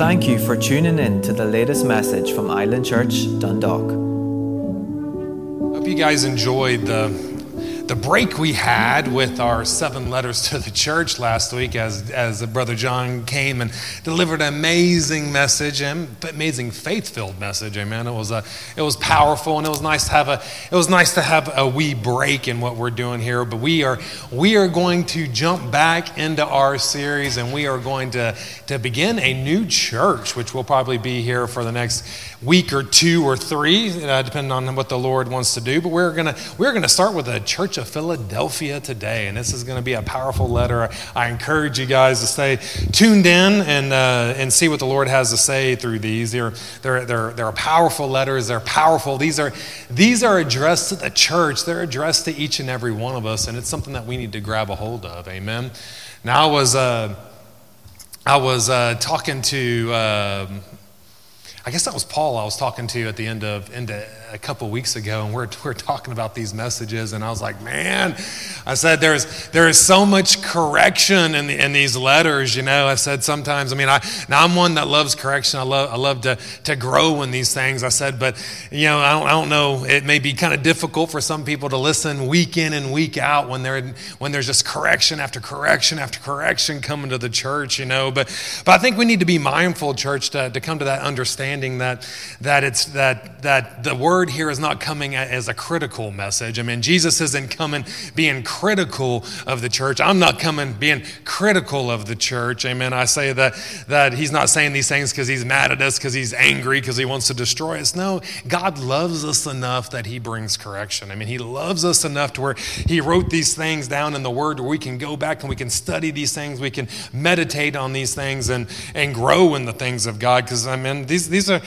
Thank you for tuning in to the latest message from Island Church, Dundalk. Hope you guys enjoyed the the break we had with our seven letters to the church last week as, as brother john came and delivered an amazing message and amazing faith-filled message amen. It was a it was powerful and it was nice to have a it was nice to have a wee break in what we're doing here but we are we are going to jump back into our series and we are going to to begin a new church which will probably be here for the next week or two or three uh, depending on what the lord wants to do but we're gonna we're gonna start with a church Philadelphia today. And this is going to be a powerful letter. I encourage you guys to stay tuned in and, uh, and see what the Lord has to say through these. They're, they're, they're, they're powerful letters. They're powerful. These are, these are addressed to the church, they're addressed to each and every one of us. And it's something that we need to grab a hold of. Amen. Now, I was. Uh, I was uh, talking to, um, I guess that was Paul I was talking to at the end of, end of a couple weeks ago, and we're, we're talking about these messages, and I was like, man, I said, there's, there is so much correction in, the, in these letters, you know. I said sometimes, I mean, I, now I'm one that loves correction. I love, I love to, to grow in these things. I said, but, you know, I don't, I don't know, it may be kind of difficult for some people to listen week in and week out when, they're, when there's just correction after correction after correction coming to the church, you know. But, but I think we need to be mindful, church, to, to come to that understanding that, that, it's, that, that the word word here is not coming as a critical message. I mean, Jesus isn't coming being critical of the church. I'm not coming being critical of the church. Amen. I say that, that he's not saying these things because he's mad at us, because he's angry, because he wants to destroy us. No, God loves us enough that he brings correction. I mean, he loves us enough to where he wrote these things down in the word where we can go back and we can study these things, we can meditate on these things and, and grow in the things of God. Because, I mean, these, these are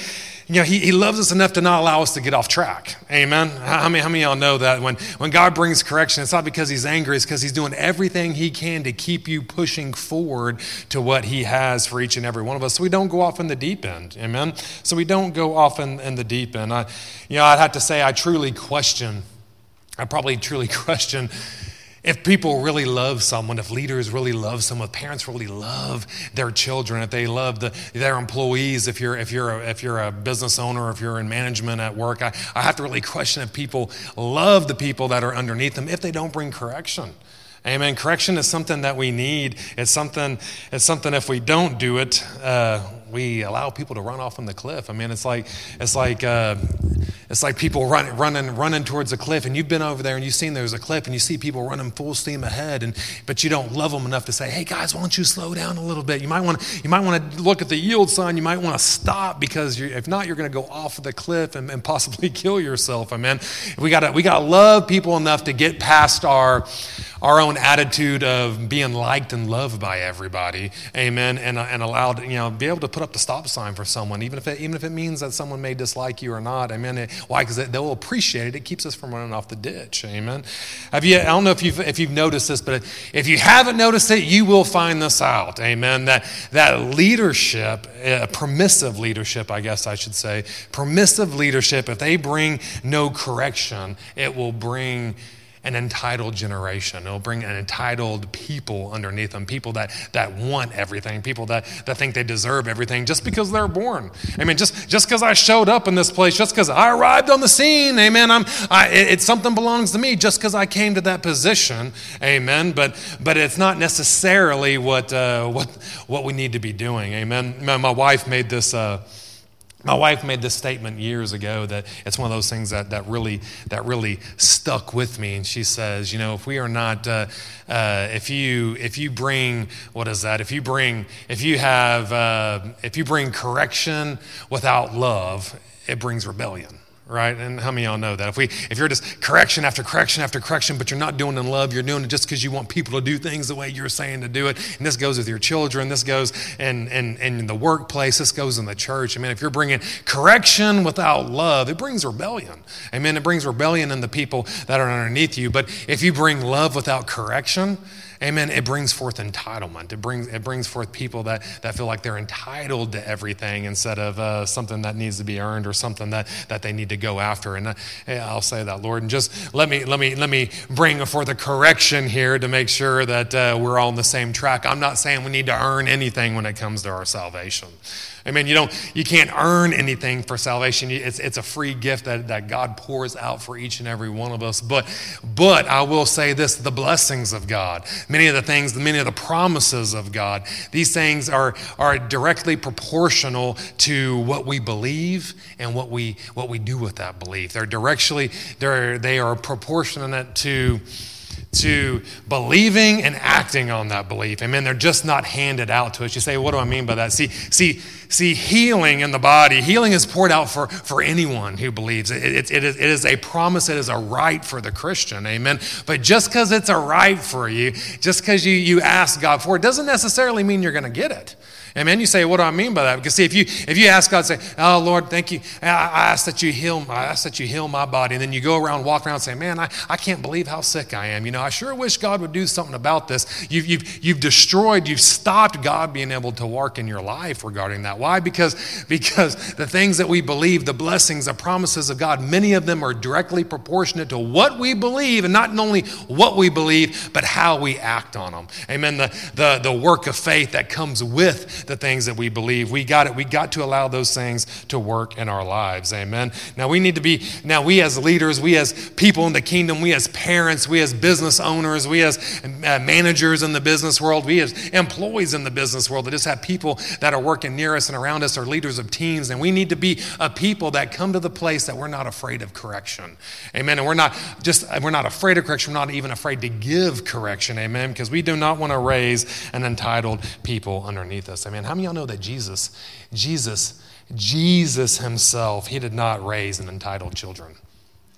you know, he, he loves us enough to not allow us to get off track. Amen. How many, how many y'all know that when, when God brings correction, it's not because he's angry, it's because he's doing everything he can to keep you pushing forward to what he has for each and every one of us. So we don't go off in the deep end. Amen. So we don't go off in, in the deep end. I, you know, I'd have to say I truly question, I probably truly question if people really love someone, if leaders really love someone, if parents really love their children, if they love the, their employees, if you're, if, you're a, if you're a business owner, if you're in management at work, I, I have to really question if people love the people that are underneath them if they don't bring correction. Amen. Correction is something that we need. It's something, it's something if we don't do it, uh, we allow people to run off from the cliff. I mean, it's like it's like uh, it's like people run, running running towards a cliff, and you've been over there and you've seen there's a cliff, and you see people running full steam ahead, and but you don't love them enough to say, "Hey guys, why don't you slow down a little bit?" You might want you might want to look at the yield sign. You might want to stop because if not, you're going to go off of the cliff and, and possibly kill yourself. I mean, we got to we got to love people enough to get past our our own attitude of being liked and loved by everybody, amen, and, and allowed, you know, be able to put up the stop sign for someone, even if it, even if it means that someone may dislike you or not, amen. It, why? Because they'll appreciate it. It keeps us from running off the ditch, amen. Have you, I don't know if you've, if you've noticed this, but if you haven't noticed it, you will find this out, amen. That, that leadership, uh, permissive leadership, I guess I should say, permissive leadership, if they bring no correction, it will bring an entitled generation. It'll bring an entitled people underneath them, people that, that want everything, people that, that think they deserve everything just because they're born. I mean, just just because I showed up in this place, just because I arrived on the scene, amen. I'm, I, it, it's something belongs to me just because I came to that position, amen. But but it's not necessarily what uh, what what we need to be doing, amen. My, my wife made this. Uh, my wife made this statement years ago that it's one of those things that, that really that really stuck with me. And she says, you know, if we are not, uh, uh, if you if you bring what is that? If you bring if you have uh, if you bring correction without love, it brings rebellion right? And how many y'all know that? If we if you're just correction after correction after correction, but you're not doing it in love, you're doing it just because you want people to do things the way you're saying to do it. And this goes with your children, this goes in, in, in the workplace, this goes in the church. I mean, if you're bringing correction without love, it brings rebellion. Amen. It brings rebellion in the people that are underneath you. But if you bring love without correction, amen, it brings forth entitlement. It brings, it brings forth people that, that feel like they're entitled to everything instead of uh, something that needs to be earned or something that, that they need to go after. And uh, I'll say that, Lord. And just let me, let me, let me bring forth a correction here to make sure that uh, we're all on the same track. I'm not saying we need to earn anything when it comes to our salvation. Amen. You don't, you can't earn anything for salvation. It's, it's a free gift that, that God pours out for each and every one of us. But, but I will say this, the blessings of God, many of the things, many of the promises of God, these things are, are directly proportional to what we believe and what we, what we do with that belief. They're directly, they're, they are proportionate to, to believing and acting on that belief. Amen. They're just not handed out to us. You say, what do I mean by that? See, see, see, healing in the body, healing is poured out for, for anyone who believes. It, it, it, is, it is a promise, it is a right for the Christian. Amen. But just because it's a right for you, just because you, you ask God for it, doesn't necessarily mean you're going to get it. Amen. You say, what do I mean by that? Because see, if you if you ask God, say, "Oh Lord, thank you. I, ask that you heal. I ask that you heal my body," and then you go around, walk around, and say, "Man, I, I can't believe how sick I am. You know, I sure wish God would do something about this." You've you've you've destroyed. You've stopped God being able to work in your life regarding that. Why? Because because the things that we believe, the blessings, the promises of God, many of them are directly proportionate to what we believe, and not only what we believe, but how we act on them. Amen. The the the work of faith that comes with the things that we believe. We got it. We got to allow those things to work in our lives. Amen. Now we need to be, now we as leaders, we as people in the kingdom, we as parents, we as business owners, we as uh, managers in the business world, we as employees in the business world that just have people that are working near us and around us are leaders of teams. And we need to be a people that come to the place that we're not afraid of correction. Amen. And we're not just, we're not afraid of correction. We're not even afraid to give correction. Amen. Because we do not want to raise an entitled people underneath us. Amen. How many of y'all know that Jesus, Jesus, Jesus himself, he did not raise an entitled children?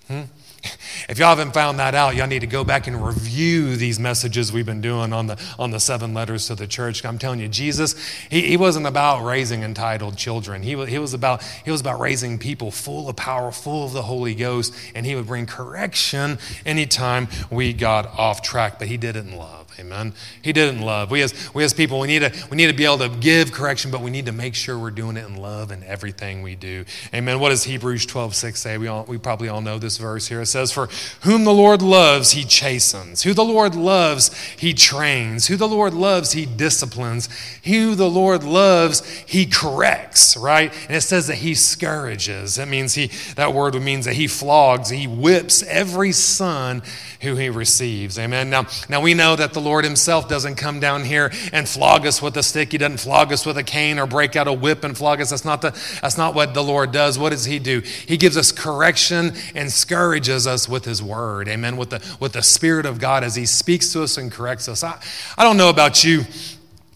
Hmm? If y'all haven't found that out, y'all need to go back and review these messages we've been doing on the, on the seven letters to the church. I'm telling you, Jesus, he, he wasn't about raising entitled children. He, he, was about, he was about raising people full of power, full of the Holy Ghost, and he would bring correction anytime we got off track, but he did it in love. Amen. He did it in love. We as, we as people, we need, to, we need to be able to give correction, but we need to make sure we're doing it in love in everything we do. Amen. What does Hebrews 12, 6 say? We, all, we probably all know this verse here. It says, For whom the Lord loves, he chastens. Who the Lord loves, he trains. Who the Lord loves, he disciplines. Who the Lord loves, he corrects, right? And it says that he scourges. That means he, that word means that he flogs, he whips every son who he receives. Amen. Now, now we know that the Lord himself doesn't come down here and flog us with a stick. He doesn't flog us with a cane or break out a whip and flog us. That's not, the, that's not what the Lord does. What does he do? He gives us correction and scourges us with his word. Amen. With the, with the Spirit of God as he speaks to us and corrects us. I, I don't know about you.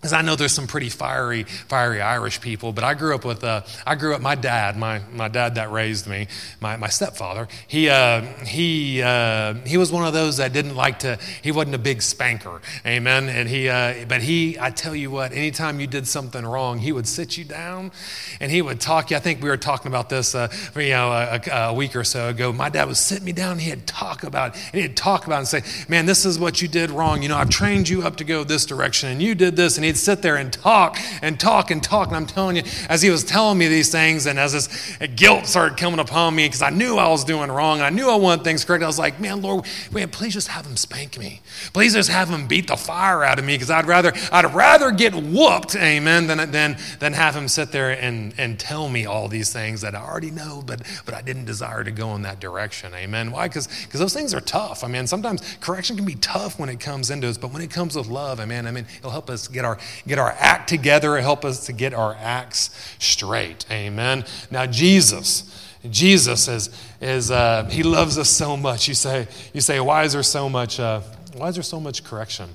Because I know there's some pretty fiery, fiery Irish people, but I grew up with, uh, I grew up, my dad, my, my dad that raised me, my, my stepfather, he, uh, he, uh, he was one of those that didn't like to, he wasn't a big spanker, amen? And he, uh, but he, I tell you what, anytime you did something wrong, he would sit you down and he would talk you. I think we were talking about this, uh, you know, a, a, week or so ago. My dad would sit me down, he'd talk about it, and he'd talk about it and say, man, this is what you did wrong. You know, I've trained you up to go this direction and you did this, and he'd sit there and talk and talk and talk. And I'm telling you, as he was telling me these things, and as this guilt started coming upon me, because I knew I was doing wrong and I knew I wanted things correct, I was like, man, Lord, man, please just have him spank me. Please just have him beat the fire out of me, because I'd rather, I'd rather get whooped, amen, than, than, than have him sit there and, and tell me all these things that I already know, but, but I didn't desire to go in that direction, amen. Why? Because those things are tough. I mean, sometimes correction can be tough when it comes into us, but when it comes with love, amen, I mean, it'll help us get our, get our act together, help us to get our acts straight. Amen. Now, Jesus. Jesus is, is uh, he loves us so much. You say, you say, why is there so much, uh, why is there so much correction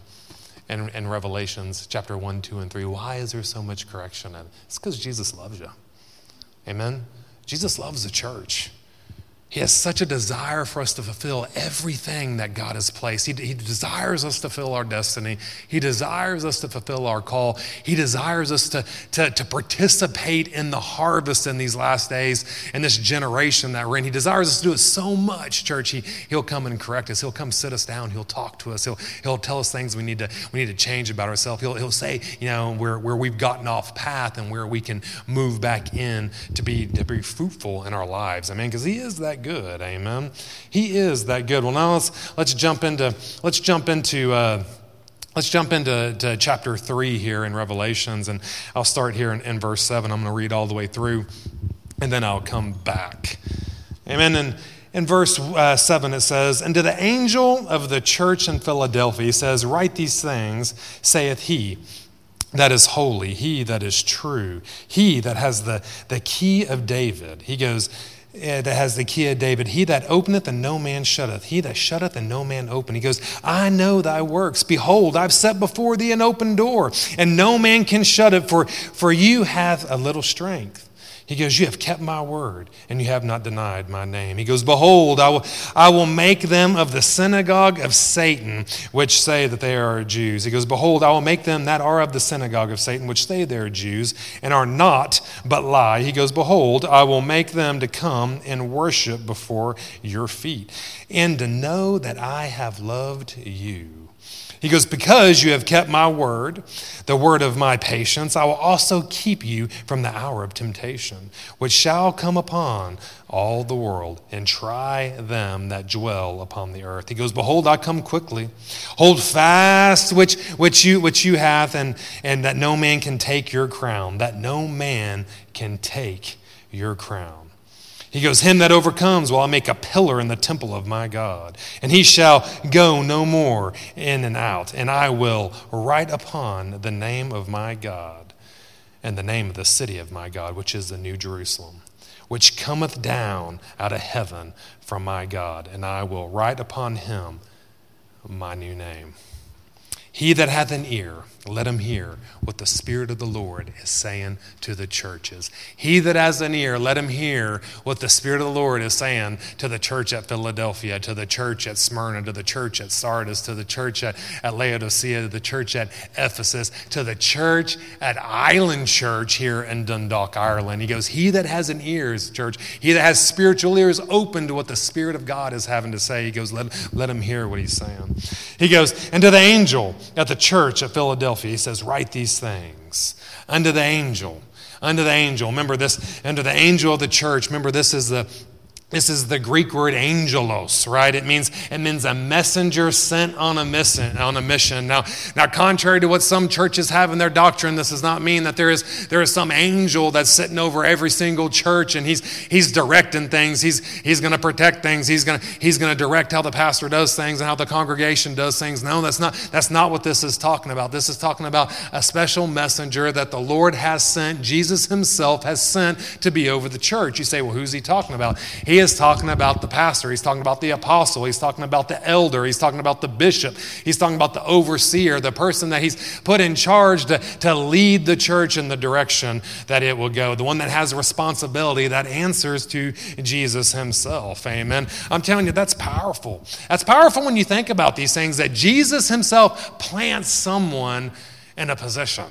in, in Revelations chapter 1, 2, and 3? Why is there so much correction? And it's because Jesus loves you. Amen. Jesus loves the church. He has such a desire for us to fulfill everything that God has placed. He, he, desires us to fulfill our destiny. He desires us to fulfill our call. He desires us to, to, to participate in the harvest in these last days and this generation that we're in. He desires us to do it so much, church. He, he'll come and correct us. He'll come sit us down. He'll talk to us. He'll, he'll tell us things we need to, we need to change about ourselves. He'll, he'll say, you know, where, where we've gotten off path and where we can move back in to be, to be fruitful in our lives. I mean, because He is that good. Amen. He is that good. Well, now let's let's jump into let's jump into. Uh, Let's jump into chapter 3 here in Revelations, and I'll start here in, in verse 7. I'm going to read all the way through, and then I'll come back. Amen. And in verse uh, 7, it says, And to the angel of the church in Philadelphia, he says, Write these things, saith he that is holy, he that is true, he that has the, the key of David. He goes, Eh, that has the key of David. He that openeth and no man shutteth. He that shutteth and no man open. He goes, I know thy works. Behold, I've set before thee an open door, and no man can shut it, for, for you hath a little strength. He goes, You have kept my word, and you have not denied my name. He goes, Behold, I will, I will make them of the synagogue of Satan, which say that they are Jews. He goes, Behold, I will make them that are of the synagogue of Satan, which say they are Jews, and are not, but lie. He goes, Behold, I will make them to come and worship before your feet, and to know that I have loved you. He goes, Because you have kept my word, the word of my patience, I will also keep you from the hour of temptation, which shall come upon all the world and try them that dwell upon the earth. He goes, Behold, I come quickly. Hold fast which, which, you, which you have, and, and that no man can take your crown, that no man can take your crown. He goes, Him that overcomes will I make a pillar in the temple of my God, and he shall go no more in and out, and I will write upon the name of my God and the name of the city of my God, which is the New Jerusalem, which cometh down out of heaven from my God, and I will write upon him my new name. He that hath an ear, let him hear what the Spirit of the Lord is saying to the churches. He that has an ear, let him hear what the Spirit of the Lord is saying to the church at Philadelphia, to the church at Smyrna, to the church at Sardis, to the church at, at Laodicea, to the church at Ephesus, to the church at Island Church here in Dundalk, Ireland. He goes, He that has an ears, church, he that has spiritual ears open to what the Spirit of God is having to say, he goes, Let, let him hear what he's saying. He goes, And to the angel at the church at Philadelphia, Philadelphia, he says, Write these things unto the angel. Unto the angel. Remember this, unto the angel of the church. Remember, this is the this is the Greek word angelos, right? It means it means a messenger sent on a mission. On a mission. Now, now, contrary to what some churches have in their doctrine, this does not mean that there is there is some angel that's sitting over every single church and he's he's directing things. He's he's going to protect things. He's going to he's going to direct how the pastor does things and how the congregation does things. No, that's not that's not what this is talking about. This is talking about a special messenger that the Lord has sent. Jesus Himself has sent to be over the church. You say, well, who's He talking about? He he is talking about the pastor. He's talking about the apostle. He's talking about the elder. He's talking about the bishop. He's talking about the overseer, the person that he's put in charge to, to lead the church in the direction that it will go, the one that has responsibility that answers to Jesus himself. Amen. I'm telling you, that's powerful. That's powerful when you think about these things that Jesus himself plants someone in a position.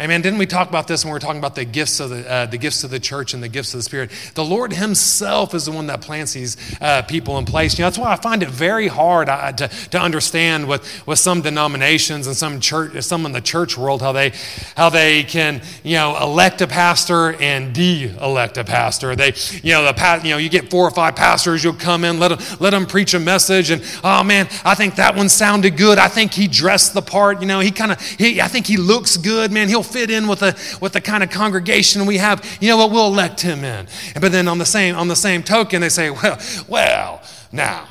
Amen. Didn't we talk about this when we were talking about the gifts of the, uh, the gifts of the church and the gifts of the Spirit? The Lord Himself is the one that plants these uh, people in place. You know, that's why I find it very hard uh, to, to understand with, with some denominations and some church, some in the church world, how they, how they can, you know, elect a pastor and de-elect a pastor. They, you know, the you know, you get four or five pastors, you'll come in, let them, let them preach a message, and oh man, I think that one sounded good. I think he dressed the part. You know, he kind of, he, I think he looks good, man. He'll fit in with the, with the kind of congregation we have, you know what, we'll elect him in. But then on the same, on the same token, they say, well, well, now,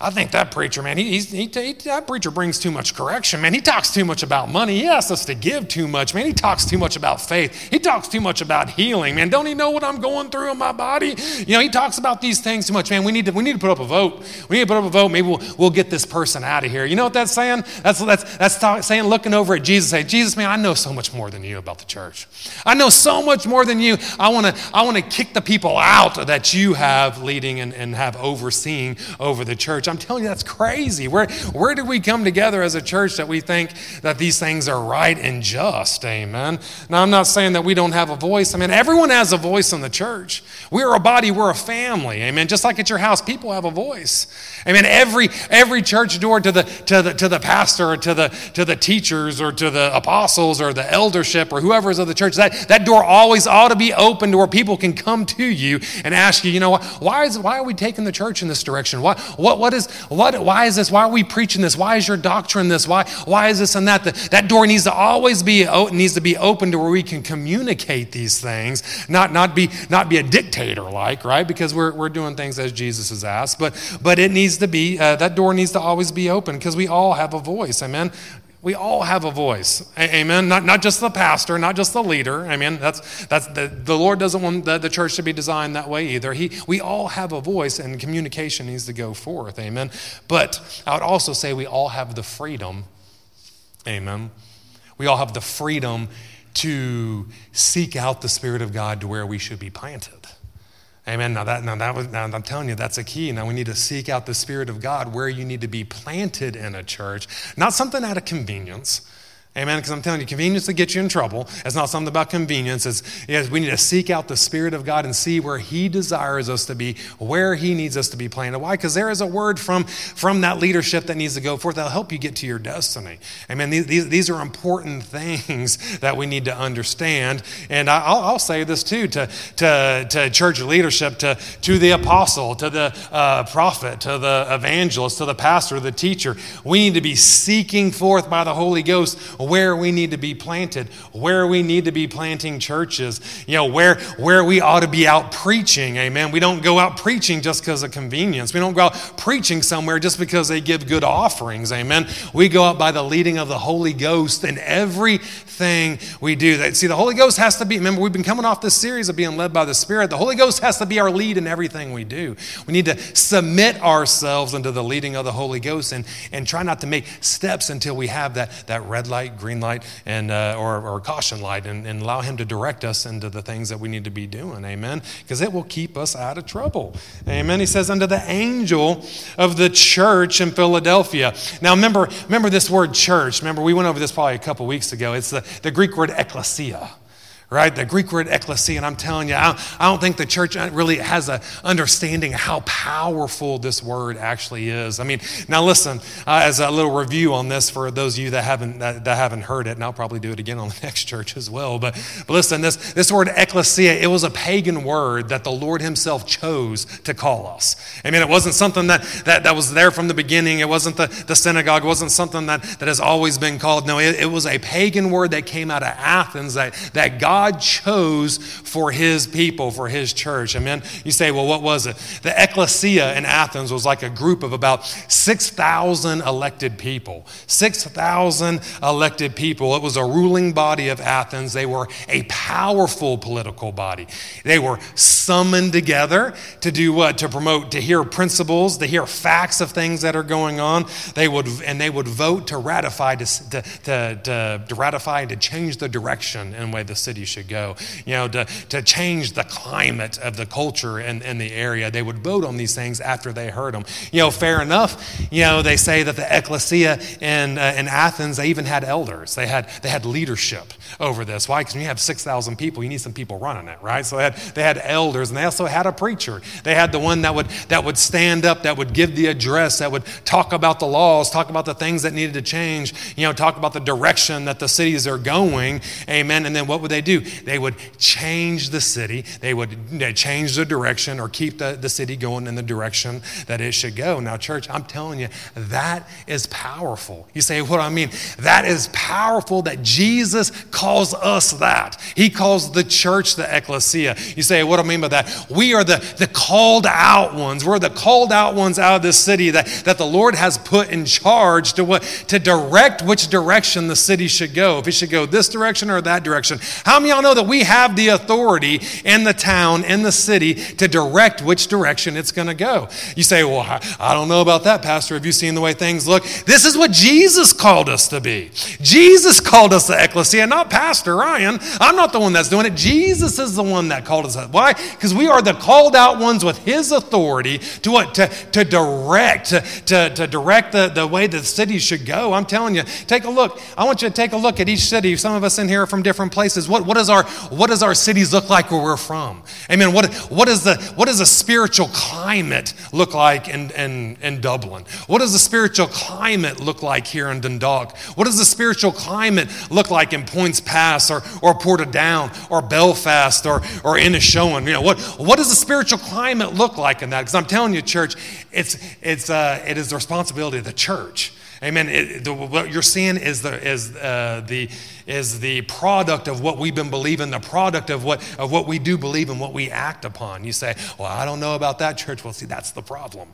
I think that preacher, man, he, he, he, that preacher brings too much correction, man. He talks too much about money. He asks us to give too much, man. He talks too much about faith. He talks too much about healing, man. Don't he know what I'm going through in my body? You know, he talks about these things too much, man. We need to, we need to put up a vote. We need to put up a vote. Maybe we'll, we'll get this person out of here. You know what that's saying? That's, that's, that's talk, saying, looking over at Jesus, saying, Jesus, man, I know so much more than you about the church. I know so much more than you. I want to I wanna kick the people out that you have leading and, and have overseeing over the church. I'm telling you, that's crazy. Where, where did we come together as a church that we think that these things are right and just? Amen. Now, I'm not saying that we don't have a voice. I mean, everyone has a voice in the church. We're a body, we're a family. Amen. Just like at your house, people have a voice. Amen. Every, every church door to the, to, the, to the pastor or to the, to the teachers or to the apostles or the eldership or whoever is of the church, that, that door always ought to be open to where people can come to you and ask you, you know, what, why, is, why are we taking the church in this direction? Why, what, what is, what, why is this? Why are we preaching this? Why is your doctrine this? Why, why is this and that? The, that door needs to always be, needs to be open to where we can communicate these things, not, not, be, not be a dictator like, right? Because we're, we're doing things as Jesus has asked. But, but it needs to be, uh, that door needs to always be open because we all have a voice. Amen. We all have a voice. Amen. Not, not just the pastor, not just the leader. Amen. That's, that's the, the Lord doesn't want the, the church to be designed that way either. He, we all have a voice, and communication needs to go forth. Amen. But I would also say we all have the freedom. Amen. We all have the freedom to seek out the Spirit of God to where we should be planted. Amen. Now that now that was now I'm telling you that's a key. Now we need to seek out the Spirit of God where you need to be planted in a church, not something out of convenience. Amen. Because I'm telling you, convenience will get you in trouble. It's not something about convenience. It's yes, we need to seek out the Spirit of God and see where He desires us to be, where He needs us to be planted. Why? Because there is a word from, from that leadership that needs to go forth that'll help you get to your destiny. Amen. These, these, these are important things that we need to understand. And I'll, I'll say this too to, to, to church leadership, to, to the apostle, to the uh, prophet, to the evangelist, to the pastor, the teacher. We need to be seeking forth by the Holy Ghost where we need to be planted, where we need to be planting churches, you know, where, where we ought to be out preaching. Amen. We don't go out preaching just because of convenience. We don't go out preaching somewhere just because they give good offerings. Amen. We go out by the leading of the Holy Ghost in everything we do. That See, the Holy Ghost has to be, remember, we've been coming off this series of being led by the Spirit. The Holy Ghost has to be our lead in everything we do. We need to submit ourselves into the leading of the Holy Ghost and, and try not to make steps until we have that, that red light green light, and, uh, or, or caution light, and, and allow Him to direct us into the things that we need to be doing. Amen. Because it will keep us out of trouble. Amen. He says, unto the angel of the church in Philadelphia. Now, remember, remember this word church. Remember, we went over this probably a couple weeks ago. It's the, the Greek word ecclesia right? The Greek word ecclesia, and I'm telling you, I don't, think the church really has an understanding how powerful this word actually is. I mean, now listen, uh, as a little review on this for those of you that haven't that, that, haven't heard it, and I'll probably do it again on the next church as well. But, but listen, this this word ecclesia, it was a pagan word that the Lord Himself chose to call us. I mean, it wasn't something that that, that was there from the beginning. It wasn't the, the synagogue. It wasn't something that, that has always been called. No, it, it was a pagan word that came out of Athens that that God God chose for his people, for his church. Amen. You say, well, what was it? The ecclesia in Athens was like a group of about 6,000 elected people. 6,000 elected people. It was a ruling body of Athens. They were a powerful political body. They were summoned together to do what? To promote, to hear principles, to hear facts of things that are going on. They would, and they would vote to ratify, to, to, to, to ratify to change the direction in way the city should go, you know, to, to change the climate of the culture in, in the area. They would vote on these things after they heard them. You know, fair enough. You know, they say that the ecclesia in, uh, in Athens, they even had elders. They had, they had leadership over this. Why? Because you have 6,000 people, you need some people running it, right? So they had, they had elders and they also had a preacher. They had the one that would, that would stand up, that would give the address, that would talk about the laws, talk about the things that needed to change, you know, talk about the direction that the cities are going. Amen. And then what would they do? They would change the city, they would change the direction or keep the, the city going in the direction that it should go. Now, church, I'm telling you, that is powerful. You say, what I mean? That is powerful that Jesus calls us that. He calls the church the ecclesia. You say, what do I mean by that? We are the, the called out ones. We're the called out ones out of this city that, that the Lord has put in charge to, what, to direct which direction the city should go. If it should go this direction or that direction. How many of y'all know that we have the authority in the town, in the city, to direct which direction it's going to go? You say, well, I don't know about that, Pastor. Have you seen the way things look? This is what Jesus called us to be. Jesus called us the ecclesia, not Pastor Ryan. I'm not the one that's doing it. Jesus is the one that called us. Why? Because we are the called out ones with his authority to what? To, to direct, to, to, direct the, the way the city should go. I'm telling you, take a look. I want you to take a look at each city. Some of us in here are from different places. What, what, is our, what does our cities look like where we're from? Amen. What, what, is the, what does the spiritual climate look like in, in, in Dublin? What does the spiritual climate look like here in Dundalk? What does the spiritual climate look like in Poyntzpass or, or Portadown or Belfast or, or Inishowen? You know, what, what does the spiritual climate look like in that? Because I'm telling you, church, it's, it's, uh, it is the responsibility of the church. Amen. It, the, what you're seeing is the is uh, the is the product of what we've been believing, the product of what of what we do believe and what we act upon. You say, "Well, I don't know about that church." Well, see, that's the problem.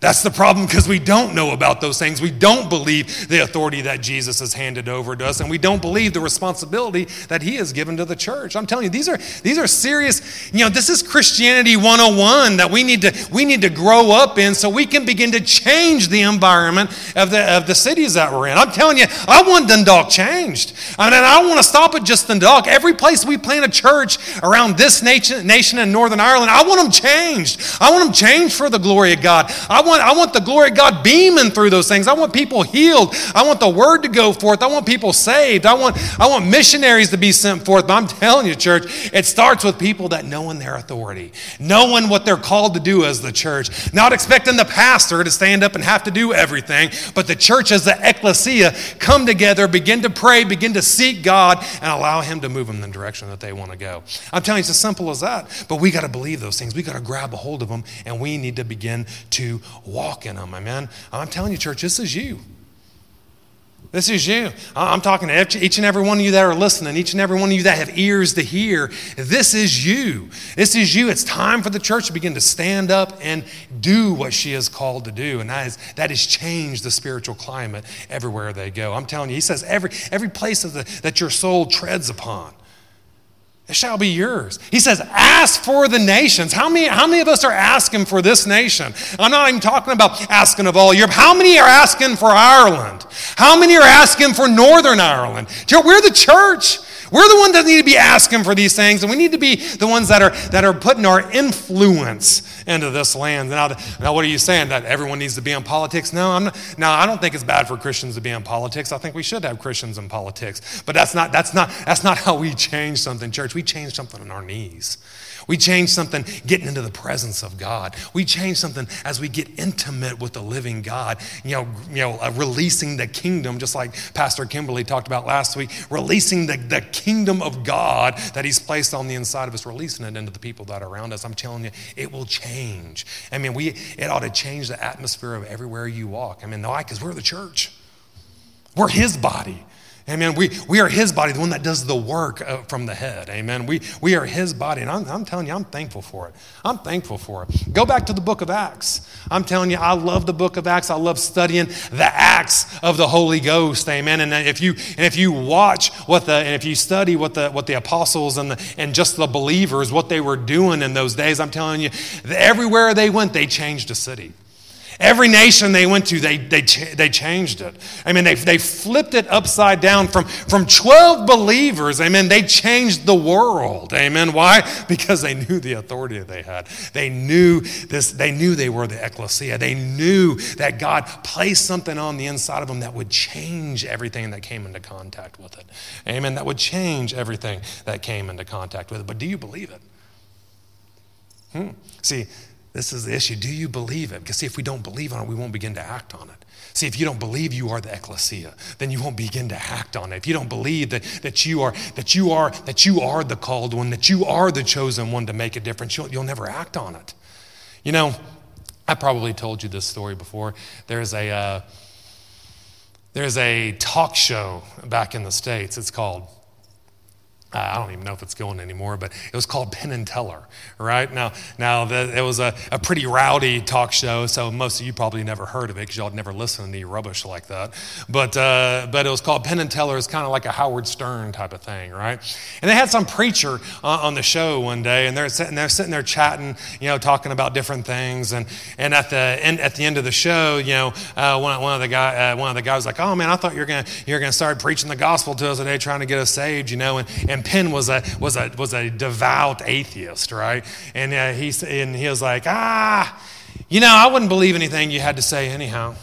That's the problem because we don't know about those things. We don't believe the authority that Jesus has handed over to us, and we don't believe the responsibility that he has given to the church. I'm telling you, these are these are serious, you know, this is Christianity 101 that we need to we need to grow up in so we can begin to change the environment of the of the cities that we're in. I'm telling you, I want Dundalk changed. I mean, I don't want to stop at just Dundalk. Every place we plant a church around this nation, nation in Northern Ireland, I want them changed. I want them changed for the glory of God. I want, I want the glory of God beaming through those things. I want people healed. I want the word to go forth. I want people saved. I want, I want missionaries to be sent forth. But I'm telling you, church, it starts with people that knowing their authority, knowing what they're called to do as the church, not expecting the pastor to stand up and have to do everything, but the church as the ecclesia come together, begin to pray, begin to seek God, and allow Him to move them in the direction that they want to go. I'm telling you, it's as simple as that. But we got to believe those things. We got to grab a hold of them, and we need to begin to walk in them, amen. I'm telling you, church, this is you. This is you. I'm talking to each and every one of you that are listening, each and every one of you that have ears to hear. This is you. This is you. It's time for the church to begin to stand up and do what she is called to do. And that, is, that has changed the spiritual climate everywhere they go. I'm telling you, he says every, every place the, that your soul treads upon. It shall be yours. He says, Ask for the nations. How many, how many of us are asking for this nation? I'm not even talking about asking of all Europe. How many are asking for Ireland? How many are asking for Northern Ireland? We're the church. We're the ones that need to be asking for these things, and we need to be the ones that are, that are putting our influence into this land. Now, now, what are you saying? That everyone needs to be in politics? No, I'm not, now, I don't think it's bad for Christians to be in politics. I think we should have Christians in politics. But that's not, that's not, that's not how we change something, church. We change something on our knees. We change something getting into the presence of God. We change something as we get intimate with the living God. You know, you know uh, releasing the kingdom, just like Pastor Kimberly talked about last week, releasing the, the kingdom of God that He's placed on the inside of us, releasing it into the people that are around us. I'm telling you, it will change. I mean, we, it ought to change the atmosphere of everywhere you walk. I mean, why? Because we're the church. We're His body. Amen. We, we are his body, the one that does the work uh, from the head. Amen. We, we are his body. And I'm, I'm telling you, I'm thankful for it. I'm thankful for it. Go back to the book of Acts. I'm telling you, I love the book of Acts. I love studying the acts of the Holy Ghost. Amen. And if you, and if you watch what the, and if you study what the, what the apostles and, the, and just the believers, what they were doing in those days, I'm telling you, everywhere they went, they changed a city. Every nation they went to, they, they, they changed it. I mean, they, they flipped it upside down from, from 12 believers. Amen. They changed the world. Amen. Why? Because they knew the authority that they had. They knew this, they knew they were the ecclesia. They knew that God placed something on the inside of them that would change everything that came into contact with it. Amen. That would change everything that came into contact with it. But do you believe it? Hmm. See, this is the issue. Do you believe it? Because see, if we don't believe on it, we won't begin to act on it. See, if you don't believe you are the ecclesia, then you won't begin to act on it. If you don't believe that, that you are that you are that you are the called one, that you are the chosen one to make a difference, you'll, you'll never act on it. You know, I probably told you this story before. There's a uh, there's a talk show back in the states. It's called I don't even know if it's going anymore, but it was called Penn and Teller, right? Now, now the, it was a, a pretty rowdy talk show, so most of you probably never heard of it because y'all never listened to any rubbish like that. But, uh, but it was called Penn and Teller. It's kind of like a Howard Stern type of thing, right? And they had some preacher on, on the show one day, and they're sitting there, sitting there chatting, you know, talking about different things. And, and at, the end, at the end of the show, you know, uh, one, one, of the guy, uh, one of the guys was like, oh, man, I thought you were going you were gonna start preaching the gospel to us today, trying to get us saved, you know, and, and and Penn was a, was a, was a devout atheist, right? And, uh, he, and he was like, ah, you know, I wouldn't believe anything you had to say anyhow.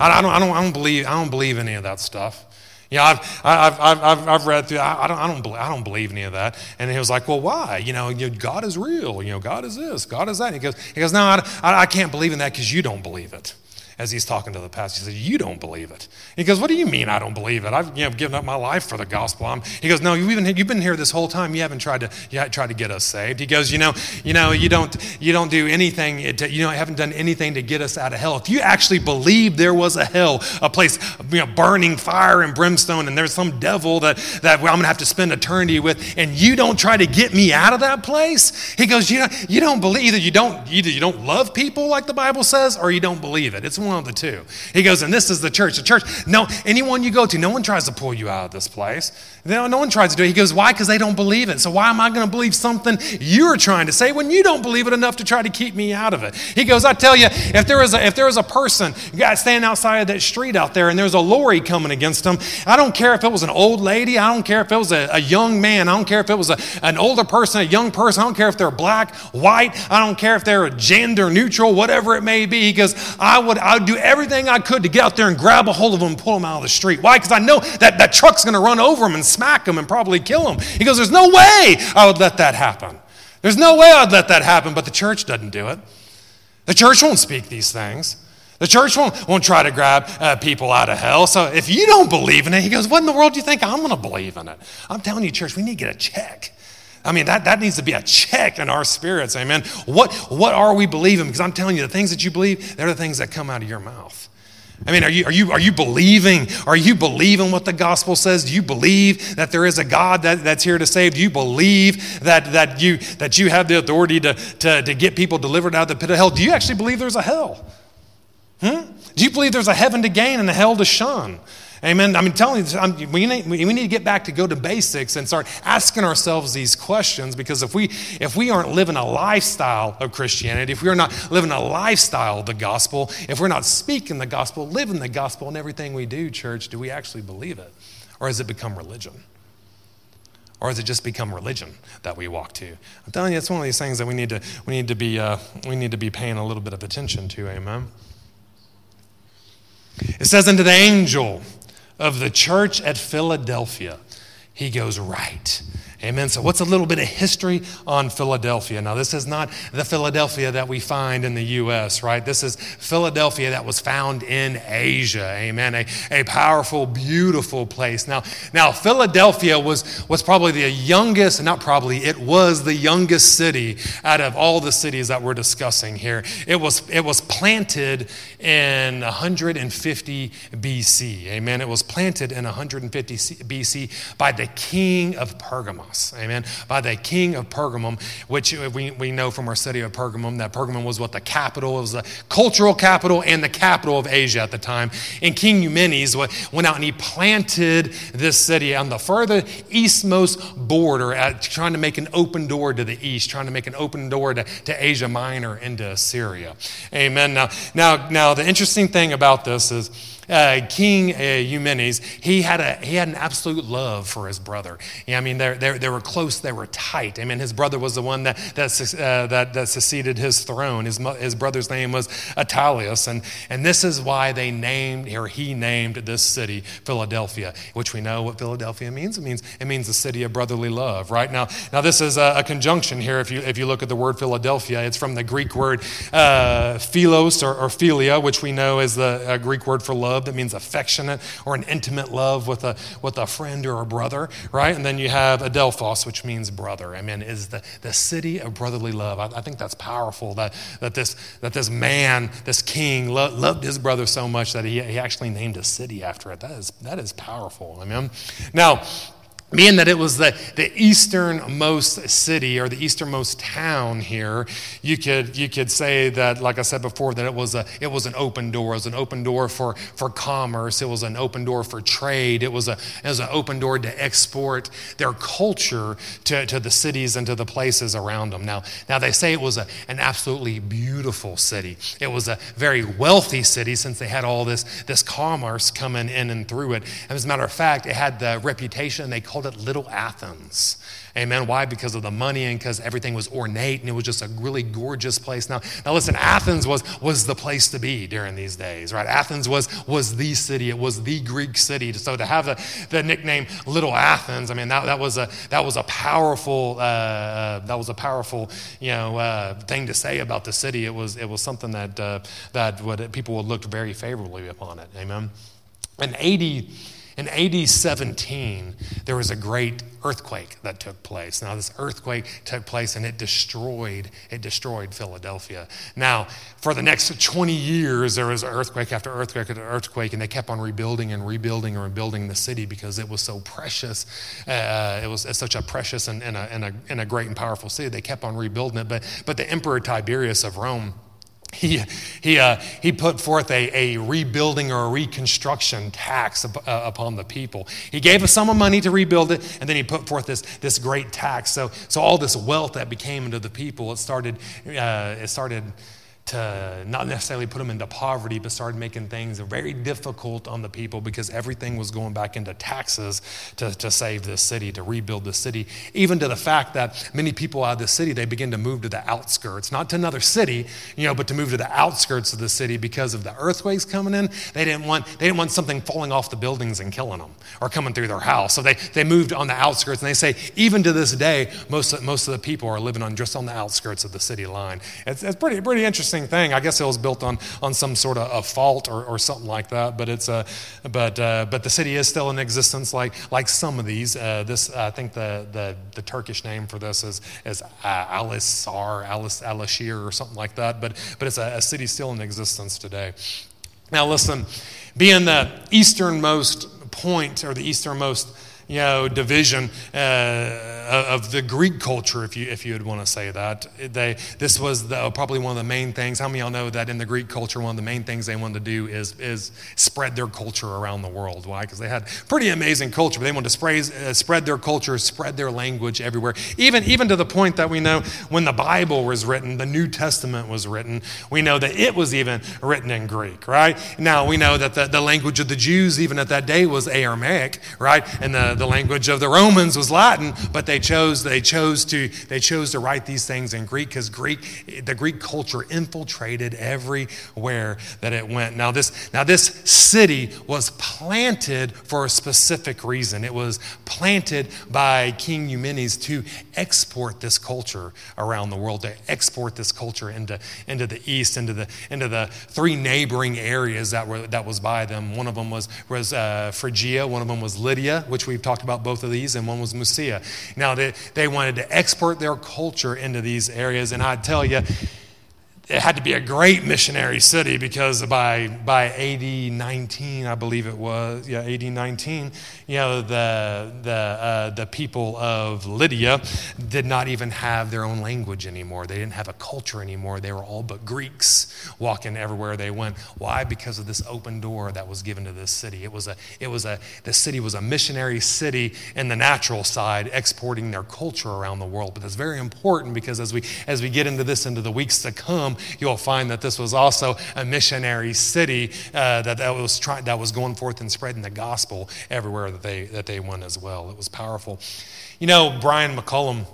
I, I, don't, I, don't, I, don't, believe, I don't believe any of that stuff. Know, I've, I've, I've, I've read through, I, don't, I, don't, I don't believe any of that. And he was like, well, why? You know, God is real. You know, God is this, God is that. He goes, he goes no, I, I can't believe in that because you don't believe it as he's talking to the pastor. He says, You don't believe it. He goes, What do you mean I don't believe it? I've you know, given up my life for the gospel. I'm, he goes, No, you've been, you've been here this whole time. You haven't tried to, you haven't tried to get us saved. He goes, You know, you know, you don't, you don't do anything, to, you know, haven't done anything to get us out of hell. If you actually believe there was a hell, a place, you know, burning fire and brimstone, and there's some devil that, that I'm going to have to spend eternity with, and you don't try to get me out of that place, he goes, You, know, you don't believe, either you don't, either you don't love people like the Bible says, or you don't believe it. It's one of the two. He goes, and this is the church. The church, no, anyone you go to, no one tries to pull you out of this place. No, no one tries to do it. He goes, why? Because they don't believe it. So why am I going to believe something you're trying to say when you don't believe it enough to try to keep me out of it? He goes, I tell you, if there was a, if there was a person standing outside of that street out there and there's a lorry coming against them, I don't care if it was an old lady. I don't care if it was a, a young man. I don't care if it was a, an older person, a young person. I don't care if they're black, white. I don't care if they're gender neutral, whatever it may be. He goes, I would, I would do everything I could to get out there and grab a hold of them and pull them out of the street. Why? Because I know that that truck's going to run over them and smack him and probably kill him. He goes, There's no way I would let that happen. There's no way I'd let that happen, but the church doesn't do it. The church won't speak these things. The church won't, won't try to grab uh, people out of hell. So if you don't believe in it, he goes, What in the world do you think I'm going to believe in it? I'm telling you, church, we need to get a check. I mean, that, that needs to be a check in our spirits, amen. What, what are we believing? Because I'm telling you, the things that you believe, they're the things that come out of your mouth. I mean, are you, are, you, are you believing? Are you believing what the gospel says? Do you believe that there is a God that, that's here to save? Do you believe that, that, you, that you have the authority to, to, to get people delivered out of the pit of hell? Do you actually believe there's a hell? Hmm? Do you believe there's a heaven to gain and a hell to shun? Amen. I mean, telling you, we need, we need to get back to go to basics and start asking ourselves these questions because if we, if we aren't living a lifestyle of Christianity, if we're not living a lifestyle of the gospel, if we're not speaking the gospel, living the gospel in everything we do, church, do we actually believe it? Or has it become religion? Or has it just become religion that we walk to? I'm telling you, it's one of these things that we need to, we need to, be, uh, we need to be paying a little bit of attention to. Amen. It says unto the angel, of the church at Philadelphia. He goes, Right. Amen. So, what's a little bit of history on Philadelphia? Now, this is not the Philadelphia that we find in the U.S., right? This is Philadelphia that was found in Asia. Amen. A, a powerful, beautiful place. Now, now, Philadelphia was, was probably the youngest, not probably, it was the youngest city out of all the cities that we're discussing here. It was, it was planted in 150 BC. Amen. It was planted in 150 BC by the king of Pergamum. Amen, by the king of Pergamum, which we, we know from our study of Pergamum that Pergamum was what the capital, it was the cultural capital and the capital of Asia at the time. And King Eumenes went out and he planted this city on the further eastmost border, at, trying to make an open door to the east, trying to make an open door to, to Asia Minor into Assyria. Amen. Now, now, now, the interesting thing about this is uh, King uh, Eumenes, he had, a, he had an absolute love for his brother. Yeah, I mean, they they were close, they were tight. I mean, his brother was the one that, that, uh, that, that succeeded his throne. His, his brother's name was Attalius. And, and this is why they named, or he named this city Philadelphia, which we know what Philadelphia means. It means, it means the city of brotherly love, right? Now, now this is a, a conjunction here. If you, if you look at the word Philadelphia, it's from the Greek word uh, philos or, or philia, which we know is the uh, Greek word for love love that means affectionate or an intimate love with a, with a friend or a brother, right? And then you have Adelphos, which means brother. I mean, is the, the city of brotherly love. I, I think that's powerful that, that, this, that this man, this king, lo- loved his brother so much that he, he actually named a city after it. That is, that is powerful. I mean, now, being that it was the, the easternmost city or the easternmost town here, you could, you could say that, like I said before, that it was, a, it was an open door. It was an open door for, for commerce. It was an open door for trade. It was, a, it was an open door to export their culture to, to the cities and to the places around them. Now, now they say it was a, an absolutely beautiful city. It was a very wealthy city since they had all this, this commerce coming in and through it. And as a matter of fact, it had the reputation, they called called it Little Athens. Amen. Why? Because of the money and because everything was ornate and it was just a really gorgeous place. Now, now listen, Athens was, was the place to be during these days, right? Athens was, was the city. It was the Greek city. So to have the, the nickname Little Athens, I mean, that, that, was, a, that was a powerful, uh, uh, that was a powerful, you know, uh, thing to say about the city. It was, it was something that, uh, that would, people would look very favorably upon it. Amen. In 80, in AD 17, there was a great earthquake that took place. Now, this earthquake took place and it destroyed, it destroyed Philadelphia. Now, for the next 20 years, there was earthquake after earthquake after earthquake, and they kept on rebuilding and rebuilding and rebuilding the city because it was so precious. Uh, it was such a precious and, and, a, and, a, and a great and powerful city. They kept on rebuilding it. But, but the Emperor Tiberius of Rome, he, he, uh, he put forth a, a rebuilding or a reconstruction tax up, uh, upon the people. He gave a sum of money to rebuild it, and then he put forth this, this great tax. So, so all this wealth that became into the people, it started, uh, it started to not necessarily put them into poverty, but started making things very difficult on the people because everything was going back into taxes to, to save this city, to rebuild the city. Even to the fact that many people out of the city, they begin to move to the outskirts, not to another city, you know, but to move to the outskirts of the city because of the earthquakes coming in. They didn't want, they didn't want something falling off the buildings and killing them or coming through their house. So they, they moved on the outskirts. And they say, even to this day, most, most of the people are living on just on the outskirts of the city line. It's, it's pretty, pretty interesting interesting thing. I guess it was built on, on some sort of a fault or, or something like that. But it's a, but uh, but the city is still in existence, like like some of these. Uh, this I think the, the the Turkish name for this is is uh, Alisar, Alice Alashir or something like that. But but it's a, a city still in existence today. Now listen, being the easternmost point or the easternmost you know, division uh, of the Greek culture, if you, if you would want to say that. They, this was the, probably one of the main things. How many of y'all know that in the Greek culture, one of the main things they wanted to do is, is spread their culture around the world? Why? Because they had pretty amazing culture, but they wanted to spray, uh, spread their culture, spread their language everywhere. Even, even to the point that we know when the Bible was written, the New Testament was written, we know that it was even written in Greek, right? Now we know that the, the language of the Jews, even at that day, was Aramaic, right? And the, the language of the Romans was Latin, but they chose, they chose, to, they chose to write these things in Greek because Greek, the Greek culture infiltrated everywhere that it went. Now this, now, this city was planted for a specific reason. It was planted by King Eumenes to export this culture around the world, to export this culture into, into the east, into the, into the three neighboring areas that, were, that was by them. One of them was, was uh, Phrygia, one of them was Lydia, which we've talked about both of these, and one was Mysia. Now, they, they wanted to export their culture into these areas, and I tell you, it had to be a great missionary city because by, by AD 19, I believe it was, yeah, AD 19, you know, the, the, uh, the people of Lydia did not even have their own language anymore. They didn't have a culture anymore. They were all but Greeks walking everywhere they went. Why? Because of this open door that was given to this city. It was a, it was a, the city was a missionary city in the natural side, exporting their culture around the world. But that's very important because as we, as we get into this into the weeks to come, you'll find that this was also a missionary city uh, that, that, was try, that was going forth and spreading the gospel everywhere that they, that they went as well. It was powerful. You know, Brian McCullum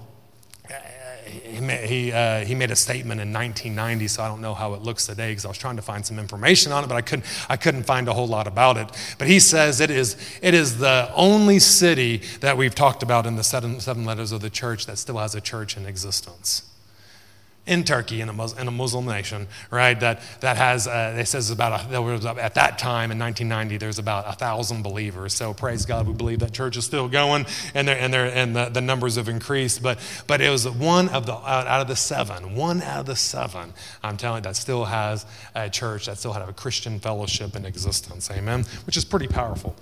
he, uh, he made a statement in 1990, so I don't know how it looks today because I was trying to find some information on it, but I couldn't, I couldn't find a whole lot about it. But he says it is, it is the only city that we've talked about in the seven, seven letters of the church that still has a church in existence in Turkey, in a, Muslim, in a Muslim nation, right? That, that has, uh, it says about, a, there was, at that time in 1990, there's about a thousand believers. So praise God, we believe that church is still going and, and, and the, the numbers have increased. But, but it was one of the, out of the seven, one out of the seven, I'm telling you, that still has a church, that still had a Christian fellowship in existence. Amen? Which is pretty powerful.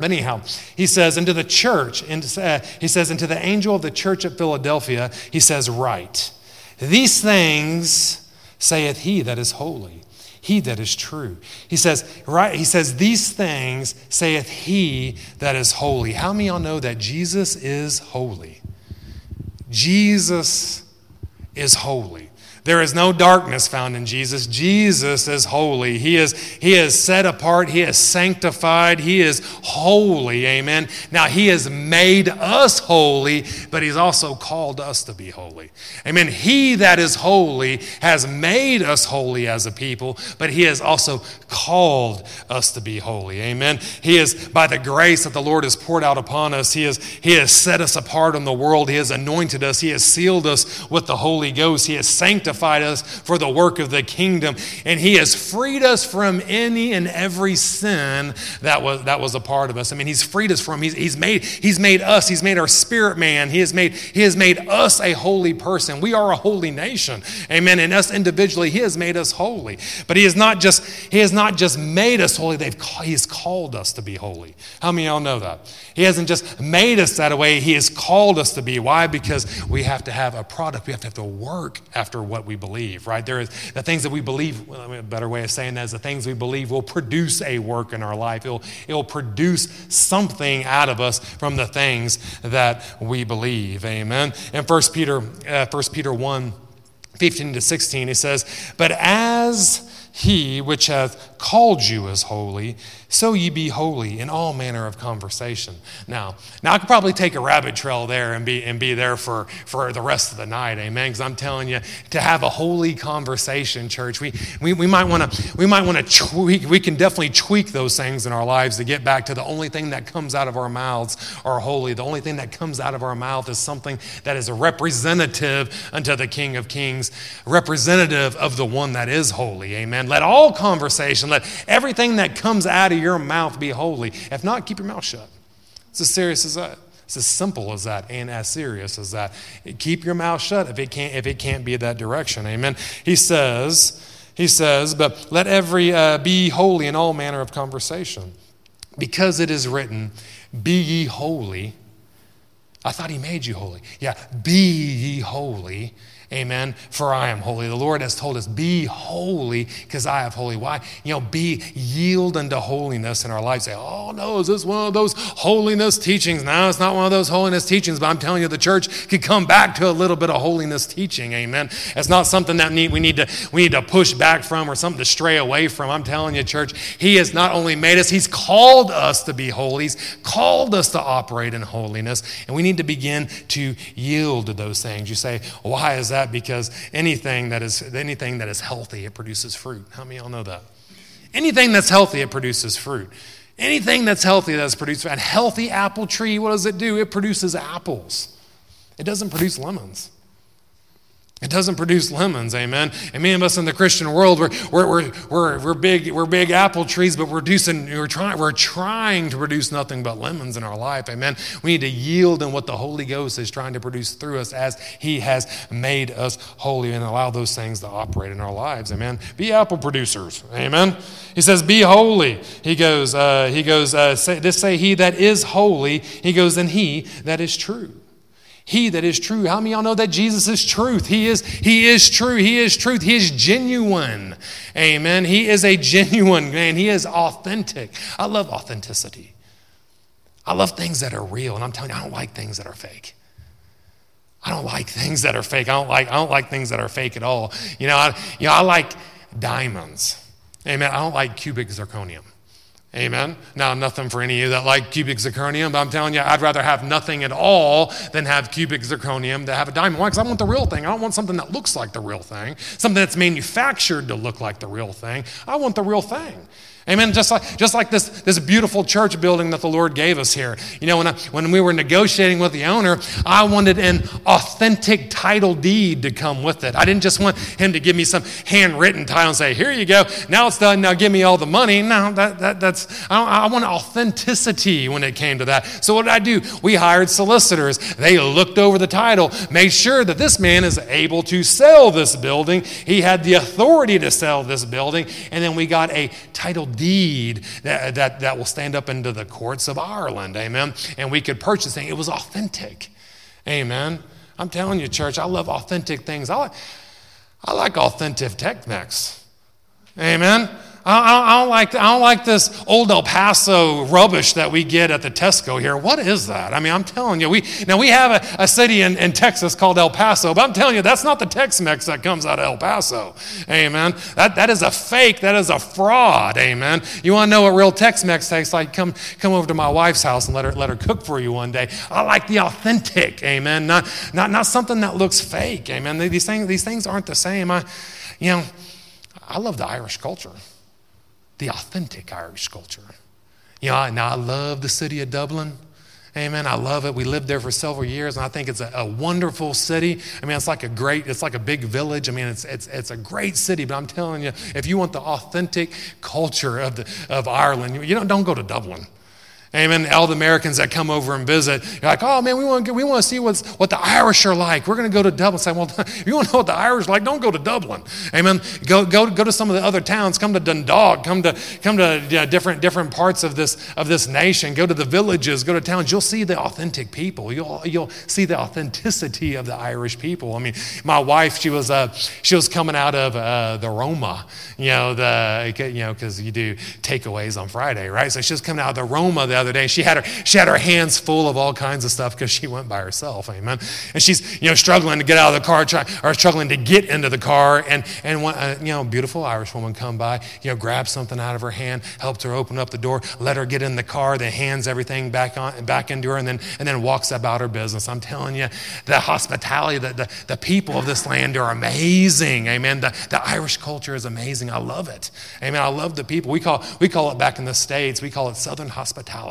Anyhow, he says, into the church, uh, he says, into the angel of the church at Philadelphia, he says, write. These things saith he that is holy, he that is true. He says, right, he says, these things saith he that is holy. How many y'all know that Jesus is holy? Jesus is holy. There is no darkness found in Jesus. Jesus is holy. He is, he is set apart. He is sanctified. He is holy. Amen. Now, He has made us holy, but He's also called us to be holy. Amen. He that is holy has made us holy as a people, but He has also called us to be holy. Amen. He is, by the grace that the Lord has poured out upon us, He has, he has set us apart in the world. He has anointed us. He has sealed us with the Holy Ghost. He has sanctified sanctified us for the work of the kingdom, and He has freed us from any and every sin that was, that was a part of us. I mean, He's freed us from, He's, he's, made, he's made us, He's made our spirit man, He has made, he has made us a holy person. We are a holy nation. Amen. And us individually, He has made us holy. But He has not just, He has not just made us holy, They've, He has called us to be holy. How many of y'all know that? He hasn't just made us that way, He has called us to be. Why? Because we have to have a product, we have to have to work after what what we believe, right? There is the things that we believe, well, a better way of saying that is the things we believe will produce a work in our life. It'll, it'll produce something out of us from the things that we believe. Amen. In 1 Peter, uh, 1 Peter 1, 15 to 16, he says, But as he which hath called you is holy, so ye be holy in all manner of conversation. Now, now I could probably take a rabbit trail there and be and be there for, for the rest of the night, amen. Because I'm telling you, to have a holy conversation, church, we we, we might want to we might want to tweak, we can definitely tweak those things in our lives to get back to the only thing that comes out of our mouths are holy. The only thing that comes out of our mouth is something that is a representative unto the King of Kings, representative of the one that is holy. Amen. Let all conversation, let everything that comes out of your mouth be holy. If not, keep your mouth shut. It's as serious as that. It's as simple as that and as serious as that. Keep your mouth shut if it can't, if it can't be that direction. Amen. He says, he says, but let every uh, be holy in all manner of conversation. Because it is written, Be ye holy. I thought he made you holy. Yeah, be ye holy Amen. For I am holy. The Lord has told us, be holy because I have holy. Why? You know, be yield unto holiness in our lives. Say, oh no, is this one of those holiness teachings? No, it's not one of those holiness teachings, but I'm telling you, the church could come back to a little bit of holiness teaching. Amen. It's not something that we need to we need to push back from or something to stray away from. I'm telling you, church, He has not only made us, He's called us to be holy. He's called us to operate in holiness. And we need to begin to yield to those things. You say, why is that? That because anything that is anything that is healthy, it produces fruit. How many of y'all know that? Anything that's healthy, it produces fruit. Anything that's healthy that's produced a healthy apple tree, what does it do? It produces apples. It doesn't produce lemons. It doesn't produce lemons, amen. And many of us in the Christian world, we're, we're, we're, we're, big, we're big apple trees, but we're, producing, we're, trying, we're trying to produce nothing but lemons in our life, amen. We need to yield in what the Holy Ghost is trying to produce through us as He has made us holy and allow those things to operate in our lives, amen. Be apple producers, amen. He says, Be holy. He goes, uh, he goes uh, say, this say, He that is holy, He goes, and He that is true. He that is true. How many y'all know that Jesus is truth? He is, he is true. He is truth. He is genuine. Amen. He is a genuine man. He is authentic. I love authenticity. I love things that are real. And I'm telling you, I don't like things that are fake. I don't like things that are fake. I don't like, I don't like things that are fake at all. You know, I, you know, I like diamonds. Amen. I don't like cubic zirconium. Amen. Now, nothing for any of you that like cubic zirconium, but I'm telling you, I'd rather have nothing at all than have cubic zirconium to have a diamond. Why? Because I want the real thing. I don't want something that looks like the real thing, something that's manufactured to look like the real thing. I want the real thing. Amen. Just like, just like this, this beautiful church building that the Lord gave us here. You know, when, I, when we were negotiating with the owner, I wanted an authentic title deed to come with it. I didn't just want him to give me some handwritten title and say, here you go, now it's done, now give me all the money. No, that, that, that's, I, I want authenticity when it came to that. So what did I do? We hired solicitors. They looked over the title, made sure that this man is able to sell this building. He had the authority to sell this building. And then we got a title deed that, that, that will stand up into the courts of Ireland. Amen. And we could purchase it. It was authentic. Amen. I'm telling you, church, I love authentic things. I like, I like authentic Tex Mex. Amen. I, I, don't like, I don't like this old El Paso rubbish that we get at the Tesco here. What is that? I mean, I'm telling you, we, now we have a, a city in, in Texas called El Paso, but I'm telling you, that's not the Tex Mex that comes out of El Paso. Amen. That, that is a fake, that is a fraud. Amen. You want to know what real Tex Mex tastes like? Come, come over to my wife's house and let her, let her cook for you one day. I like the authentic. Amen. Not, not, not something that looks fake. Amen. These things, these things aren't the same. I, you know, I love the Irish culture the authentic Irish culture. You know, now I love the city of Dublin. Amen. I love it. We lived there for several years, and I think it's a, a, wonderful city. I mean, it's like a great, it's like a big village. I mean, it's, it's, it's a great city, but I'm telling you, if you want the authentic culture of, the, of Ireland, you don't, don't go to Dublin. Amen. All the Americans that come over and visit, you're like, oh man, we want to, we want to see what's, what the Irish are like. We're going to go to Dublin. Say, well, if you want to know what the Irish are like, don't go to Dublin. Amen. Go, go, go to some of the other towns. Come to Dundalk. Come to, come to different, different parts of this, of this nation. Go to the villages. Go to towns. You'll see the authentic people. You'll, you'll see the authenticity of the Irish people. I mean, my wife, she was, uh, she was coming out of uh, the Roma, you know, the, you know, because you do takeaways on Friday, right? So she was coming out of the Roma the other day. She had her, she had her hands full of all kinds of stuff because she went by herself. Amen. And she's, you know, struggling to get out of the car, try, or struggling to get into the car. And, and uh, you know, beautiful Irish woman come by, you know, grabs something out of her hand, helps her open up the door, let her get in the car, then hands everything back on, back into her, and then, and then walks about her business. I'm telling you, the hospitality, the, the, the people of this land are amazing. Amen. The, the Irish culture is amazing. I love it. Amen. I love the people. We call, we call it back in the States, we call it Southern hospitality.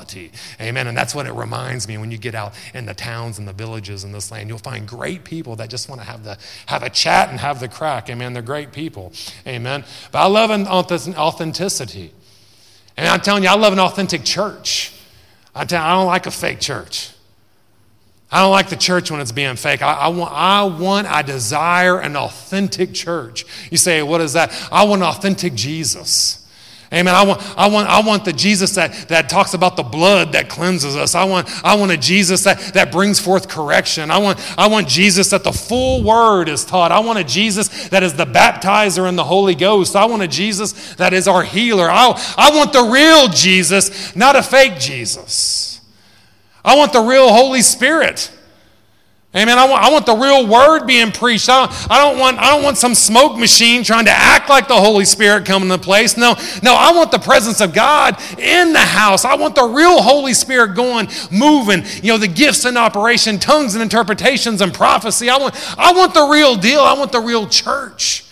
Amen. And that's what it reminds me when you get out in the towns and the villages in this land. You'll find great people that just want to have, the, have a chat and have the crack. Amen. They're great people. Amen. But I love an authenticity. And I'm telling you, I love an authentic church. I, tell I don't like a fake church. I don't like the church when it's being fake. I, I, want, I want, I desire an authentic church. You say, what is that? I want an authentic Jesus. Amen. I want, I want, I want the Jesus that, that talks about the blood that cleanses us. I want, I want a Jesus that, that brings forth correction. I want, I want Jesus that the full word is taught. I want a Jesus that is the baptizer in the Holy Ghost. I want a Jesus that is our healer. I, I want the real Jesus, not a fake Jesus. I want the real Holy Spirit. Amen. I want, I want the real word being preached. I don't, I, don't want, I don't want some smoke machine trying to act like the Holy Spirit coming into place. No, no, I want the presence of God in the house. I want the real Holy Spirit going, moving, you know, the gifts in operation, tongues and interpretations and prophecy. I want, I want the real deal. I want the real church.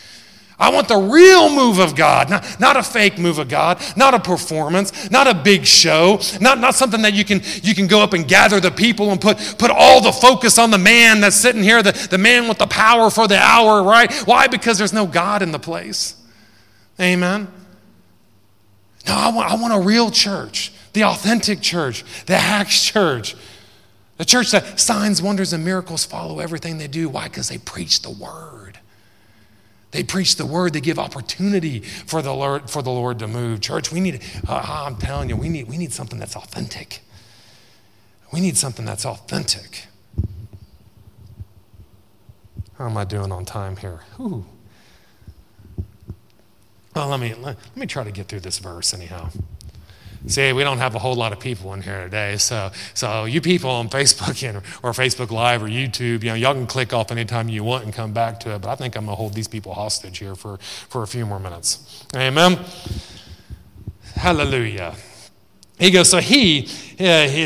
I want the real move of God, not, not a fake move of God, not a performance, not a big show, not, not something that you can, you can go up and gather the people and put, put all the focus on the man that's sitting here, the, the man with the power for the hour, right? Why? Because there's no God in the place. Amen. No, I want, I want a real church, the authentic church, the Acts church. The church that signs, wonders, and miracles follow everything they do. Why? Because they preach the word. They preach the word. They give opportunity for the Lord, for the Lord to move. Church, we need, uh, I'm telling you, we need, we need something that's authentic. We need something that's authentic. How am I doing on time here? Ooh. Well, let me, let, let me try to get through this verse anyhow. See, we don't have a whole lot of people in here today. So, so you people on Facebook and, or Facebook Live or YouTube, you know, y'all can click off anytime you want and come back to it. But I think I'm going to hold these people hostage here for, for a few more minutes. Amen. Hallelujah. He goes, so he, uh, he,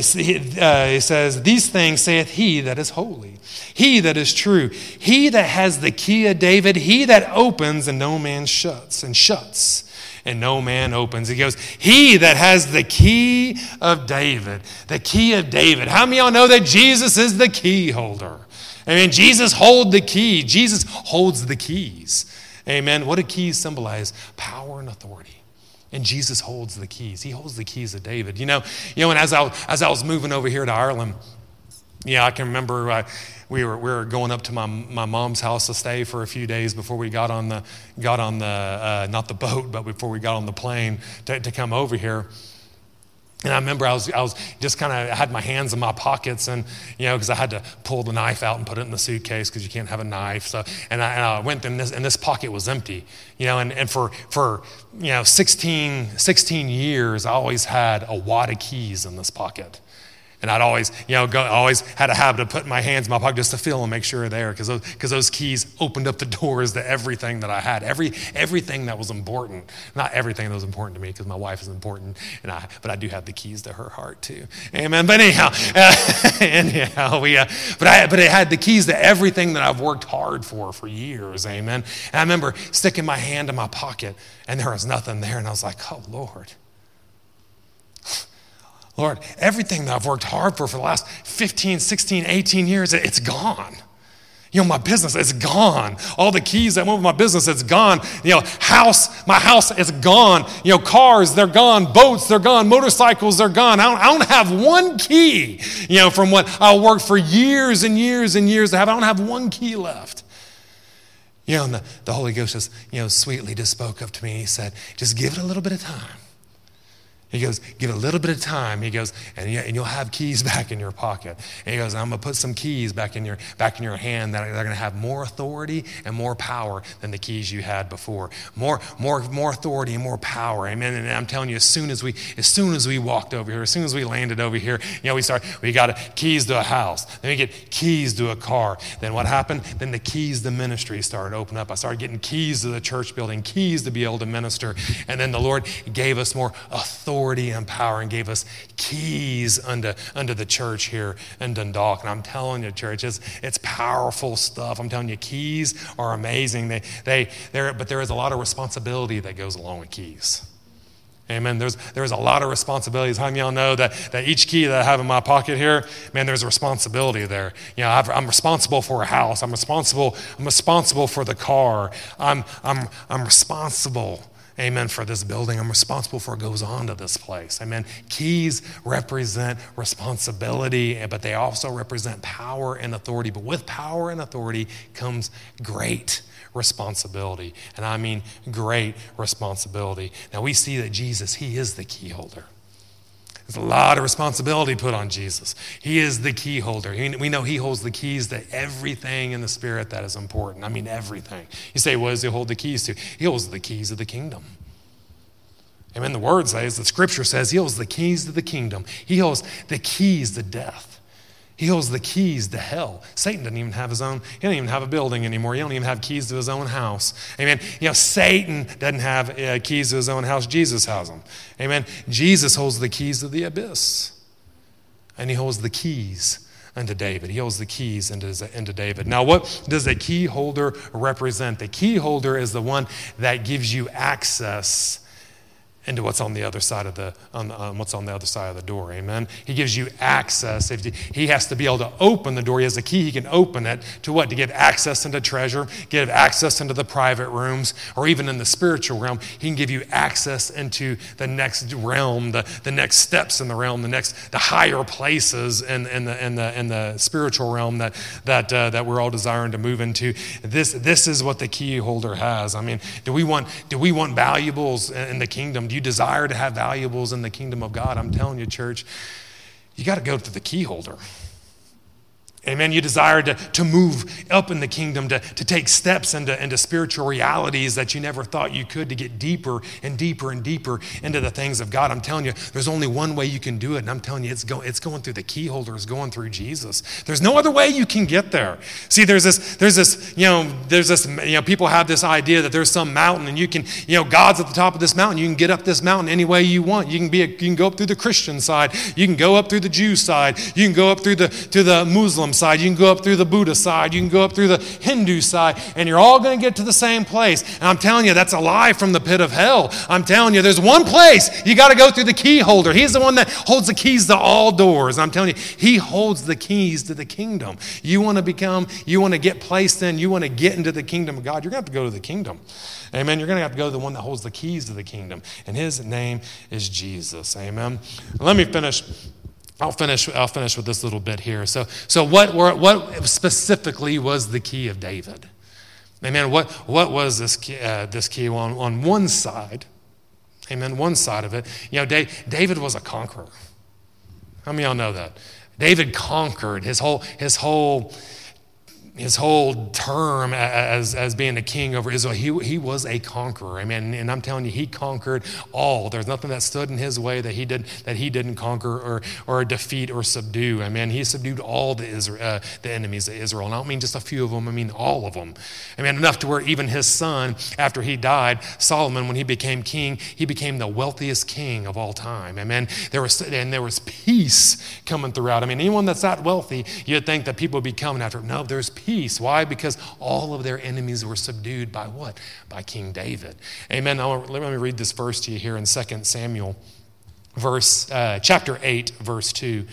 uh, he says, these things saith he that is holy, he that is true, he that has the key of David, he that opens and no man shuts, and shuts and no man opens. He goes, He that has the key of David, the key of David. How many y'all know that Jesus is the key holder? I mean, Jesus holds the key. Jesus holds the keys. Amen. What do keys symbolize? Power and authority. And Jesus holds the keys. He holds the keys of David. You know, you know, and as I, as I was moving over here to Ireland, yeah, I can remember uh, we, were, we were going up to my, my mom's house to stay for a few days before we got on the, got on the uh, not the boat, but before we got on the plane to, to come over here. And I remember I was, I was just kind of had my hands in my pockets, and you know, because I had to pull the knife out and put it in the suitcase because you can't have a knife. So, and I, and I went and this, and this pocket was empty, you know, and, and for for you know 16, 16 years, I always had a wad of keys in this pocket. And I'd always, you know, go, always had a habit of putting my hands in my pocket just to feel and make sure they're there because those, cause those keys opened up the doors to everything that I had, every, everything that was important. Not everything that was important to me because my wife is important, and I, but I do have the keys to her heart too. Amen. But anyhow, uh, anyhow, we, uh, but, I, but it had the keys to everything that I've worked hard for for years. Amen. And I remember sticking my hand in my pocket, and there was nothing there, and I was like, oh, Lord. Lord, everything that I've worked hard for for the last 15, 16, 18 years, it's gone. You know, my business is gone. All the keys that went with my business, it's gone. You know, house, my house is gone. You know, cars, they're gone. Boats, they're gone. Motorcycles, they're gone. I don't, I don't have one key, you know, from what I worked for years and years and years to have. I don't have one key left. You know, and the, the Holy Ghost just, you know, sweetly just spoke up to me. He said, just give it a little bit of time. He goes, give it a little bit of time. He goes, and, and you'll have keys back in your pocket. And he goes, I'm going to put some keys back in your, back in your hand that are, going to have more authority and more power than the keys you had before. More, more, more authority and more power. Amen. And I'm telling you, as soon as we, as soon as we walked over here, as soon as we landed over here, you know, we start, we got keys to a house. Then we get keys to a car. Then what happened? Then the keys to ministry started opening up. I started getting keys to the church building, keys to be able to minister. And then the Lord gave us more authority authority and power and gave us keys unto, unto the church here in Dundalk. And I'm telling you, church, it's, it's powerful stuff. I'm telling you, keys are amazing. They, they, they but there is a lot of responsibility that goes along with keys. Amen. There's, there's a lot of responsibilities. How many y'all know that, that each key that I have in my pocket here, man, there's a responsibility there. You know, i am responsible for a house. I'm responsible, I'm responsible for the car. I'm, I'm, I'm responsible amen, for this building. I'm responsible for what goes on to this place. Amen. Keys represent responsibility, eh, but they also represent power and authority. But with power and authority comes great responsibility. And I mean great responsibility. Now we see that Jesus, He is the key holder. There's a lot of responsibility put on Jesus. He is the key holder. We know he holds the keys to everything in the spirit that is important. I mean, everything. You say, what does he hold the keys to? He holds the keys of the kingdom. Amen. The word says, the scripture says, he holds the keys to the kingdom. He holds the keys to death. He holds the keys to hell. Satan doesn't even have his own, he doesn't even have a building anymore. He don't even have keys to his own house. Amen. You know, Satan doesn't have uh, keys to his own house. Jesus has them. Amen. Jesus holds the keys to the abyss. And he holds the keys unto David. He holds the keys into David. Now, what does a key holder represent? The key holder is the one that gives you access into what's on the other side of the on, on, what's on the other side of the door amen? He gives you access. If he has to be able to open the door. He has a key. He can open it to what? To give access into treasure give access into the private rooms or even in the spiritual realm. He can give you access into the next realm the, the next steps in the realm the next the higher places in, in the in the in the spiritual realm that that uh, that we're all desiring to move into. This this is what the key holder has. I mean do we want do we want valuables in the kingdom do you desire to have valuables in the kingdom of God? I'm telling you, church, you got to go to the key holder. Amen. You desire to, to move up in the kingdom, to, to take steps into, into spiritual realities that you never thought you could, to get deeper and deeper and deeper into the things of God. I'm telling you, there's only one way you can do it. And I'm telling you, it's, go, it's going through the key holder, it's going through Jesus. There's no other way you can get there. See, there's this, there's this, you know, there's this, you know, people have this idea that there's some mountain and you can, you know, God's at the top of this mountain. You can get up this mountain any way you want. You can be, a, you can go up through the Christian side. You can go up through the Jew side. You can go up through the, to the Muslim Muslim side, you can go up through the Buddha side, you can go up through the Hindu side, and you're all going to get to the same place. And I'm telling you, that's a lie from the pit of hell. I'm telling you, there's one place you got to go through the key holder. He's the one that holds the keys to all doors. I'm telling you, he holds the keys to the kingdom. You want to become, you want to get placed in, you want to get into the kingdom of God, you're going to have to go to the kingdom. Amen. You're going to have to go to the one that holds the keys to the kingdom, and his name is Jesus. Amen. Let me finish I'll finish, I'll finish with this little bit here. So, so what, were, what specifically was the key of David? Amen. What, what was this key, uh, this key on, on one side? Amen. One side of it. You know, David was a conqueror. How many of y'all know that? David conquered his whole, his whole his whole term as, as being a king over Israel, he, he was a conqueror. I mean, and I'm telling you, he conquered all. There's nothing that stood in his way that he did that he didn't conquer or, or defeat or subdue. I mean, he subdued all the Israel, uh, the enemies of Israel. And I don't mean just a few of them. I mean all of them. I mean enough to where even his son, after he died, Solomon, when he became king, he became the wealthiest king of all time. I mean, there was and there was peace coming throughout. I mean, anyone that's that wealthy, you'd think that people would be coming after. Him. No, there's peace peace. Why? Because all of their enemies were subdued by what? By King David. Amen. Now, let me read this verse to you here in 2 Samuel, verse, uh, chapter 8, verse 2.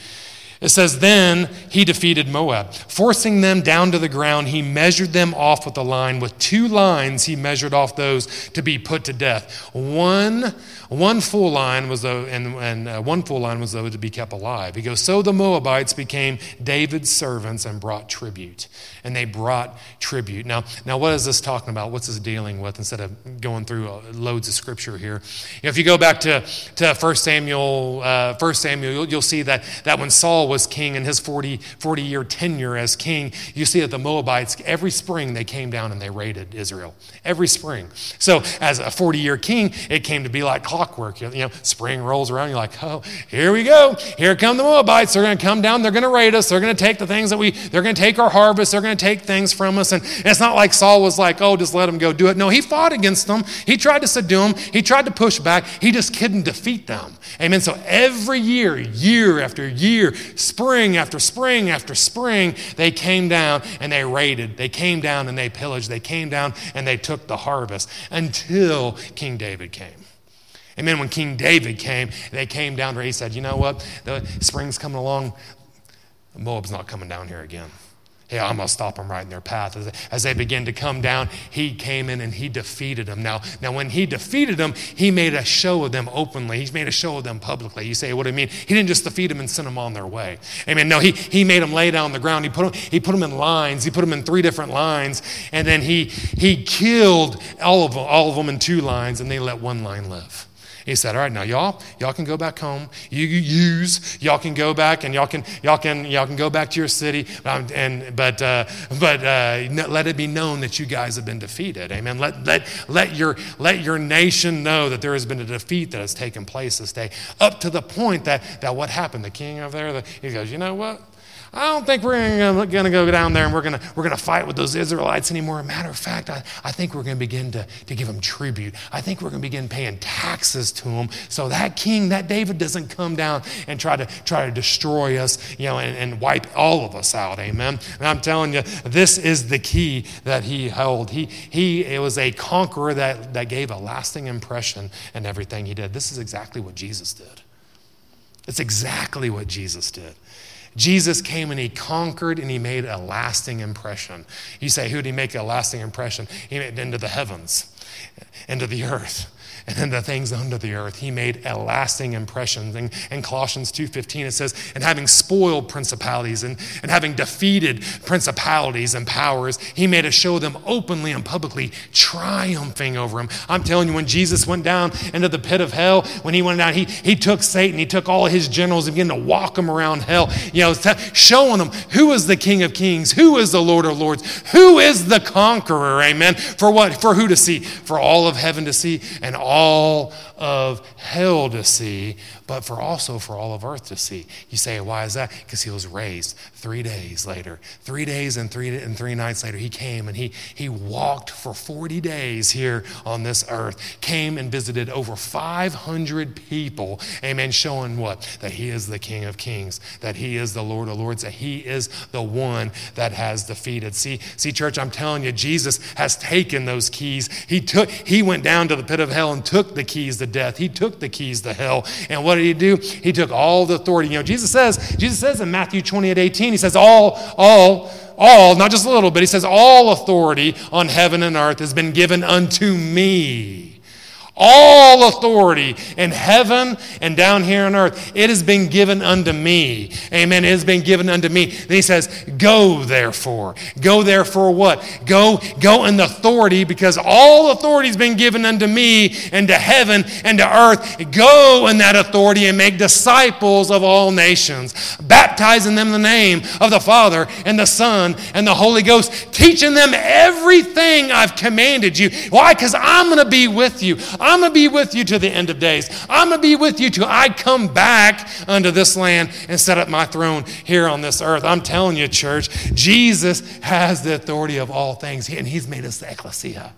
It says, Then he defeated Moab. Forcing them down to the ground, he measured them off with a line. With two lines, he measured off those to be put to death. One one full line was though, and, and uh, one full line was though to be kept alive. He goes, so the Moabites became David's servants and brought tribute, and they brought tribute. Now, now what is this talking about? What's this dealing with? Instead of going through uh, loads of scripture here, you know, if you go back to to First Samuel, uh, First Samuel, you'll, you'll, see that that when Saul was king in his 40, 40 year tenure as king, you see that the Moabites every spring they came down and they raided Israel every spring. So as a 40 year king, it came to be like clockwork. You know, spring rolls around, you're like, oh, here we go. Here come the Moabites. They're going to come down. They're going to raid us. They're going to take the things that we, they're going to take our harvest. They're going to take things from us. And it's not like Saul was like, oh, just let them go do it. No, he fought against them. He tried to subdue them. He tried to push back. He just couldn't defeat them. Amen. So every year, year after year, spring after spring after spring, they came down and they raided. They came down and they pillaged. They came down and they took the harvest until King David came. Amen. When King David came, they came down where he said, You know what? The spring's coming along. Moab's not coming down here again. Yeah, I'm going to stop them right in their path. As, as they begin to come down, he came in and he defeated them. Now, now, when he defeated them, he made a show of them openly. He made a show of them publicly. You say, what do you mean? He didn't just defeat them and send them on their way. Amen. No, he, he made them lay down on the ground. He put, them, he put them in lines. He put them in three different lines. And then he, he killed all of, all of them in two lines, and they let one line live. He said, All right, now y'all, y'all can go back home. You, use, y'all can go back and y'all can, y'all can, y'all can go back to your city. Um, and, but uh, but uh, let it be known that you guys have been defeated. Amen. Let, let, let, your, let your nation know that there has been a defeat that has taken place this day. Up to the point that, that what happened? The king over there, the, he goes, You know what? I don't think we're going to go down there and we're going we're gonna fight with those Israelites anymore. matter of fact, I, I think we're going to begin to, to give them tribute. I think we're going to begin paying taxes to them so that king, that David, doesn't come down and try to, try to destroy us you know, and, and wipe all of us out. Amen. And I'm telling you, this is the key that he held. He, he it was a conqueror that, that gave a lasting impression in everything he did. This is exactly what Jesus did. It's exactly what Jesus did. Jesus came and he conquered and he made a lasting impression. You say, who did he make a lasting impression? He made it into the heavens, into the earth. and then the things under the earth. He made a lasting impression. And in Colossians 2.15 it says, and having spoiled principalities and, and having defeated principalities and powers, he made us show them openly and publicly, triumphing over them. I'm telling you, when Jesus went down into the pit of hell, when he went down, he, he took Satan, he took all his generals and began to walk them around hell, you know, showing them who is the King of Kings, who is the Lord of Lords, who is the conqueror, amen. For what? For who to see? For all of heaven to see and all all of hell to see, but for also for all of earth to see. You say, why is that? Because he was raised three days later. Three days and three and three nights later, he came and he he walked for 40 days here on this earth, came and visited over 500 people, amen, showing what? That he is the King of Kings, that he is the Lord of Lords, that he is the one that has defeated. See, see, church, I'm telling you, Jesus has taken those keys. He took, he went down to the pit of hell and took the keys to death. He took the keys to hell. And what did he do? He took all the authority. You know, Jesus says, Jesus says in Matthew 28, 18, he says, all, all, all, not just a little bit, he says, all authority on heaven and earth has been given unto me. All authority in heaven and down here on earth, it has been given unto me. Amen. It has been given unto me. Then he says, Go therefore. Go therefore what? Go, go in the authority because all authority has been given unto me and to heaven and to earth. Go in that authority and make disciples of all nations, baptizing them in the name of the Father and the Son and the Holy Ghost, teaching them everything I've commanded you. Why? Because I'm going to be with you. I'm going to be with you to the end of days. I'm going to be with you till I come back unto this land and set up my throne here on this earth. I'm telling you, church, Jesus has the authority of all things, and He's made us the ecclesia.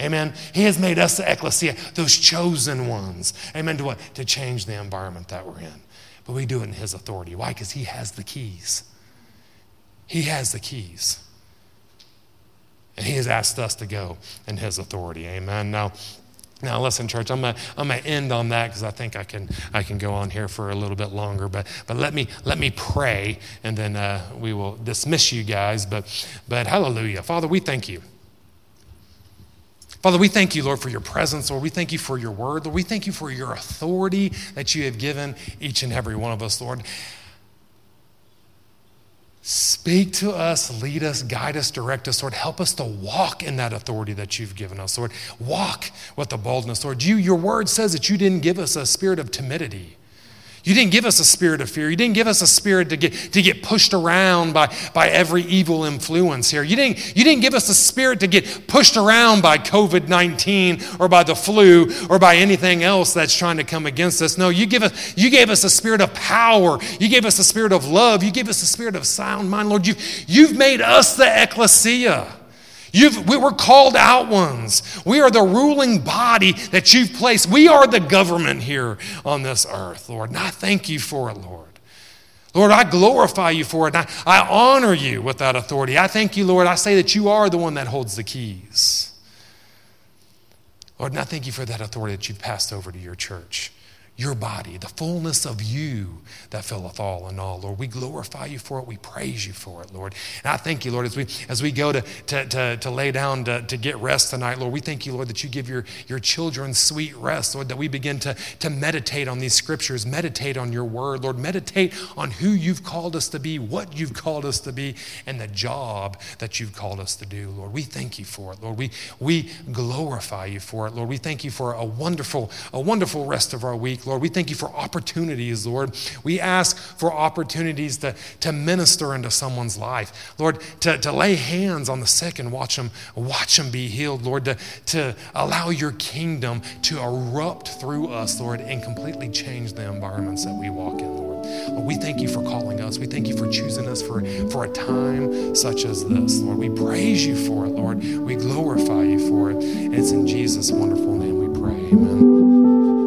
Amen. He has made us the ecclesia, those chosen ones. Amen. To what? To change the environment that we're in. But we do it in His authority. Why? Because He has the keys. He has the keys. And He has asked us to go in His authority. Amen. Now, now, listen, church, I'm going I'm to end on that because I think I can, I can go on here for a little bit longer. But, but let, me, let me pray, and then uh, we will dismiss you guys. But, but hallelujah. Father, we thank you. Father, we thank you, Lord, for your presence. Lord, we thank you for your word. Lord, we thank you for your authority that you have given each and every one of us, Lord. Speak to us, lead us, guide us, direct us, Lord. Help us to walk in that authority that you've given us, Lord. Walk with the boldness, Lord. You, your word says that you didn't give us a spirit of timidity. You didn't give us a spirit of fear. You didn't give us a spirit to get, to get pushed around by, by every evil influence here. You didn't, you didn't give us a spirit to get pushed around by COVID 19 or by the flu or by anything else that's trying to come against us. No, you, give us, you gave us a spirit of power. You gave us a spirit of love. You gave us a spirit of sound mind. Lord, you've, you've made us the ecclesia. You've, we were called out ones. We are the ruling body that you've placed. We are the government here on this earth, Lord. And I thank you for it, Lord. Lord, I glorify you for it. I, I honor you with that authority. I thank you, Lord. I say that you are the one that holds the keys. Lord, and I thank you for that authority that you've passed over to your church your body, the fullness of you that filleth all in all. Lord, we glorify you for it. We praise you for it, Lord. And I thank you, Lord, as we as we go to, to, to, to lay down to, to get rest tonight, Lord, we thank you, Lord, that you give your, your children sweet rest, Lord, that we begin to, to meditate on these scriptures, meditate on your word, Lord, meditate on who you've called us to be, what you've called us to be, and the job that you've called us to do, Lord. We thank you for it, Lord. We we glorify you for it, Lord. We thank you for a wonderful, a wonderful rest of our week. Lord. We thank you for opportunities, Lord. We ask for opportunities to, to minister into someone's life. Lord, to, to lay hands on the sick and watch them, watch them be healed, Lord, to, to allow your kingdom to erupt through us, Lord, and completely change the environments that we walk in, Lord. Lord, we thank you for calling us. We thank you for choosing us for, for a time such as this, Lord. We praise you for it, Lord. We glorify you for it. And it's in Jesus' wonderful name we pray. Amen.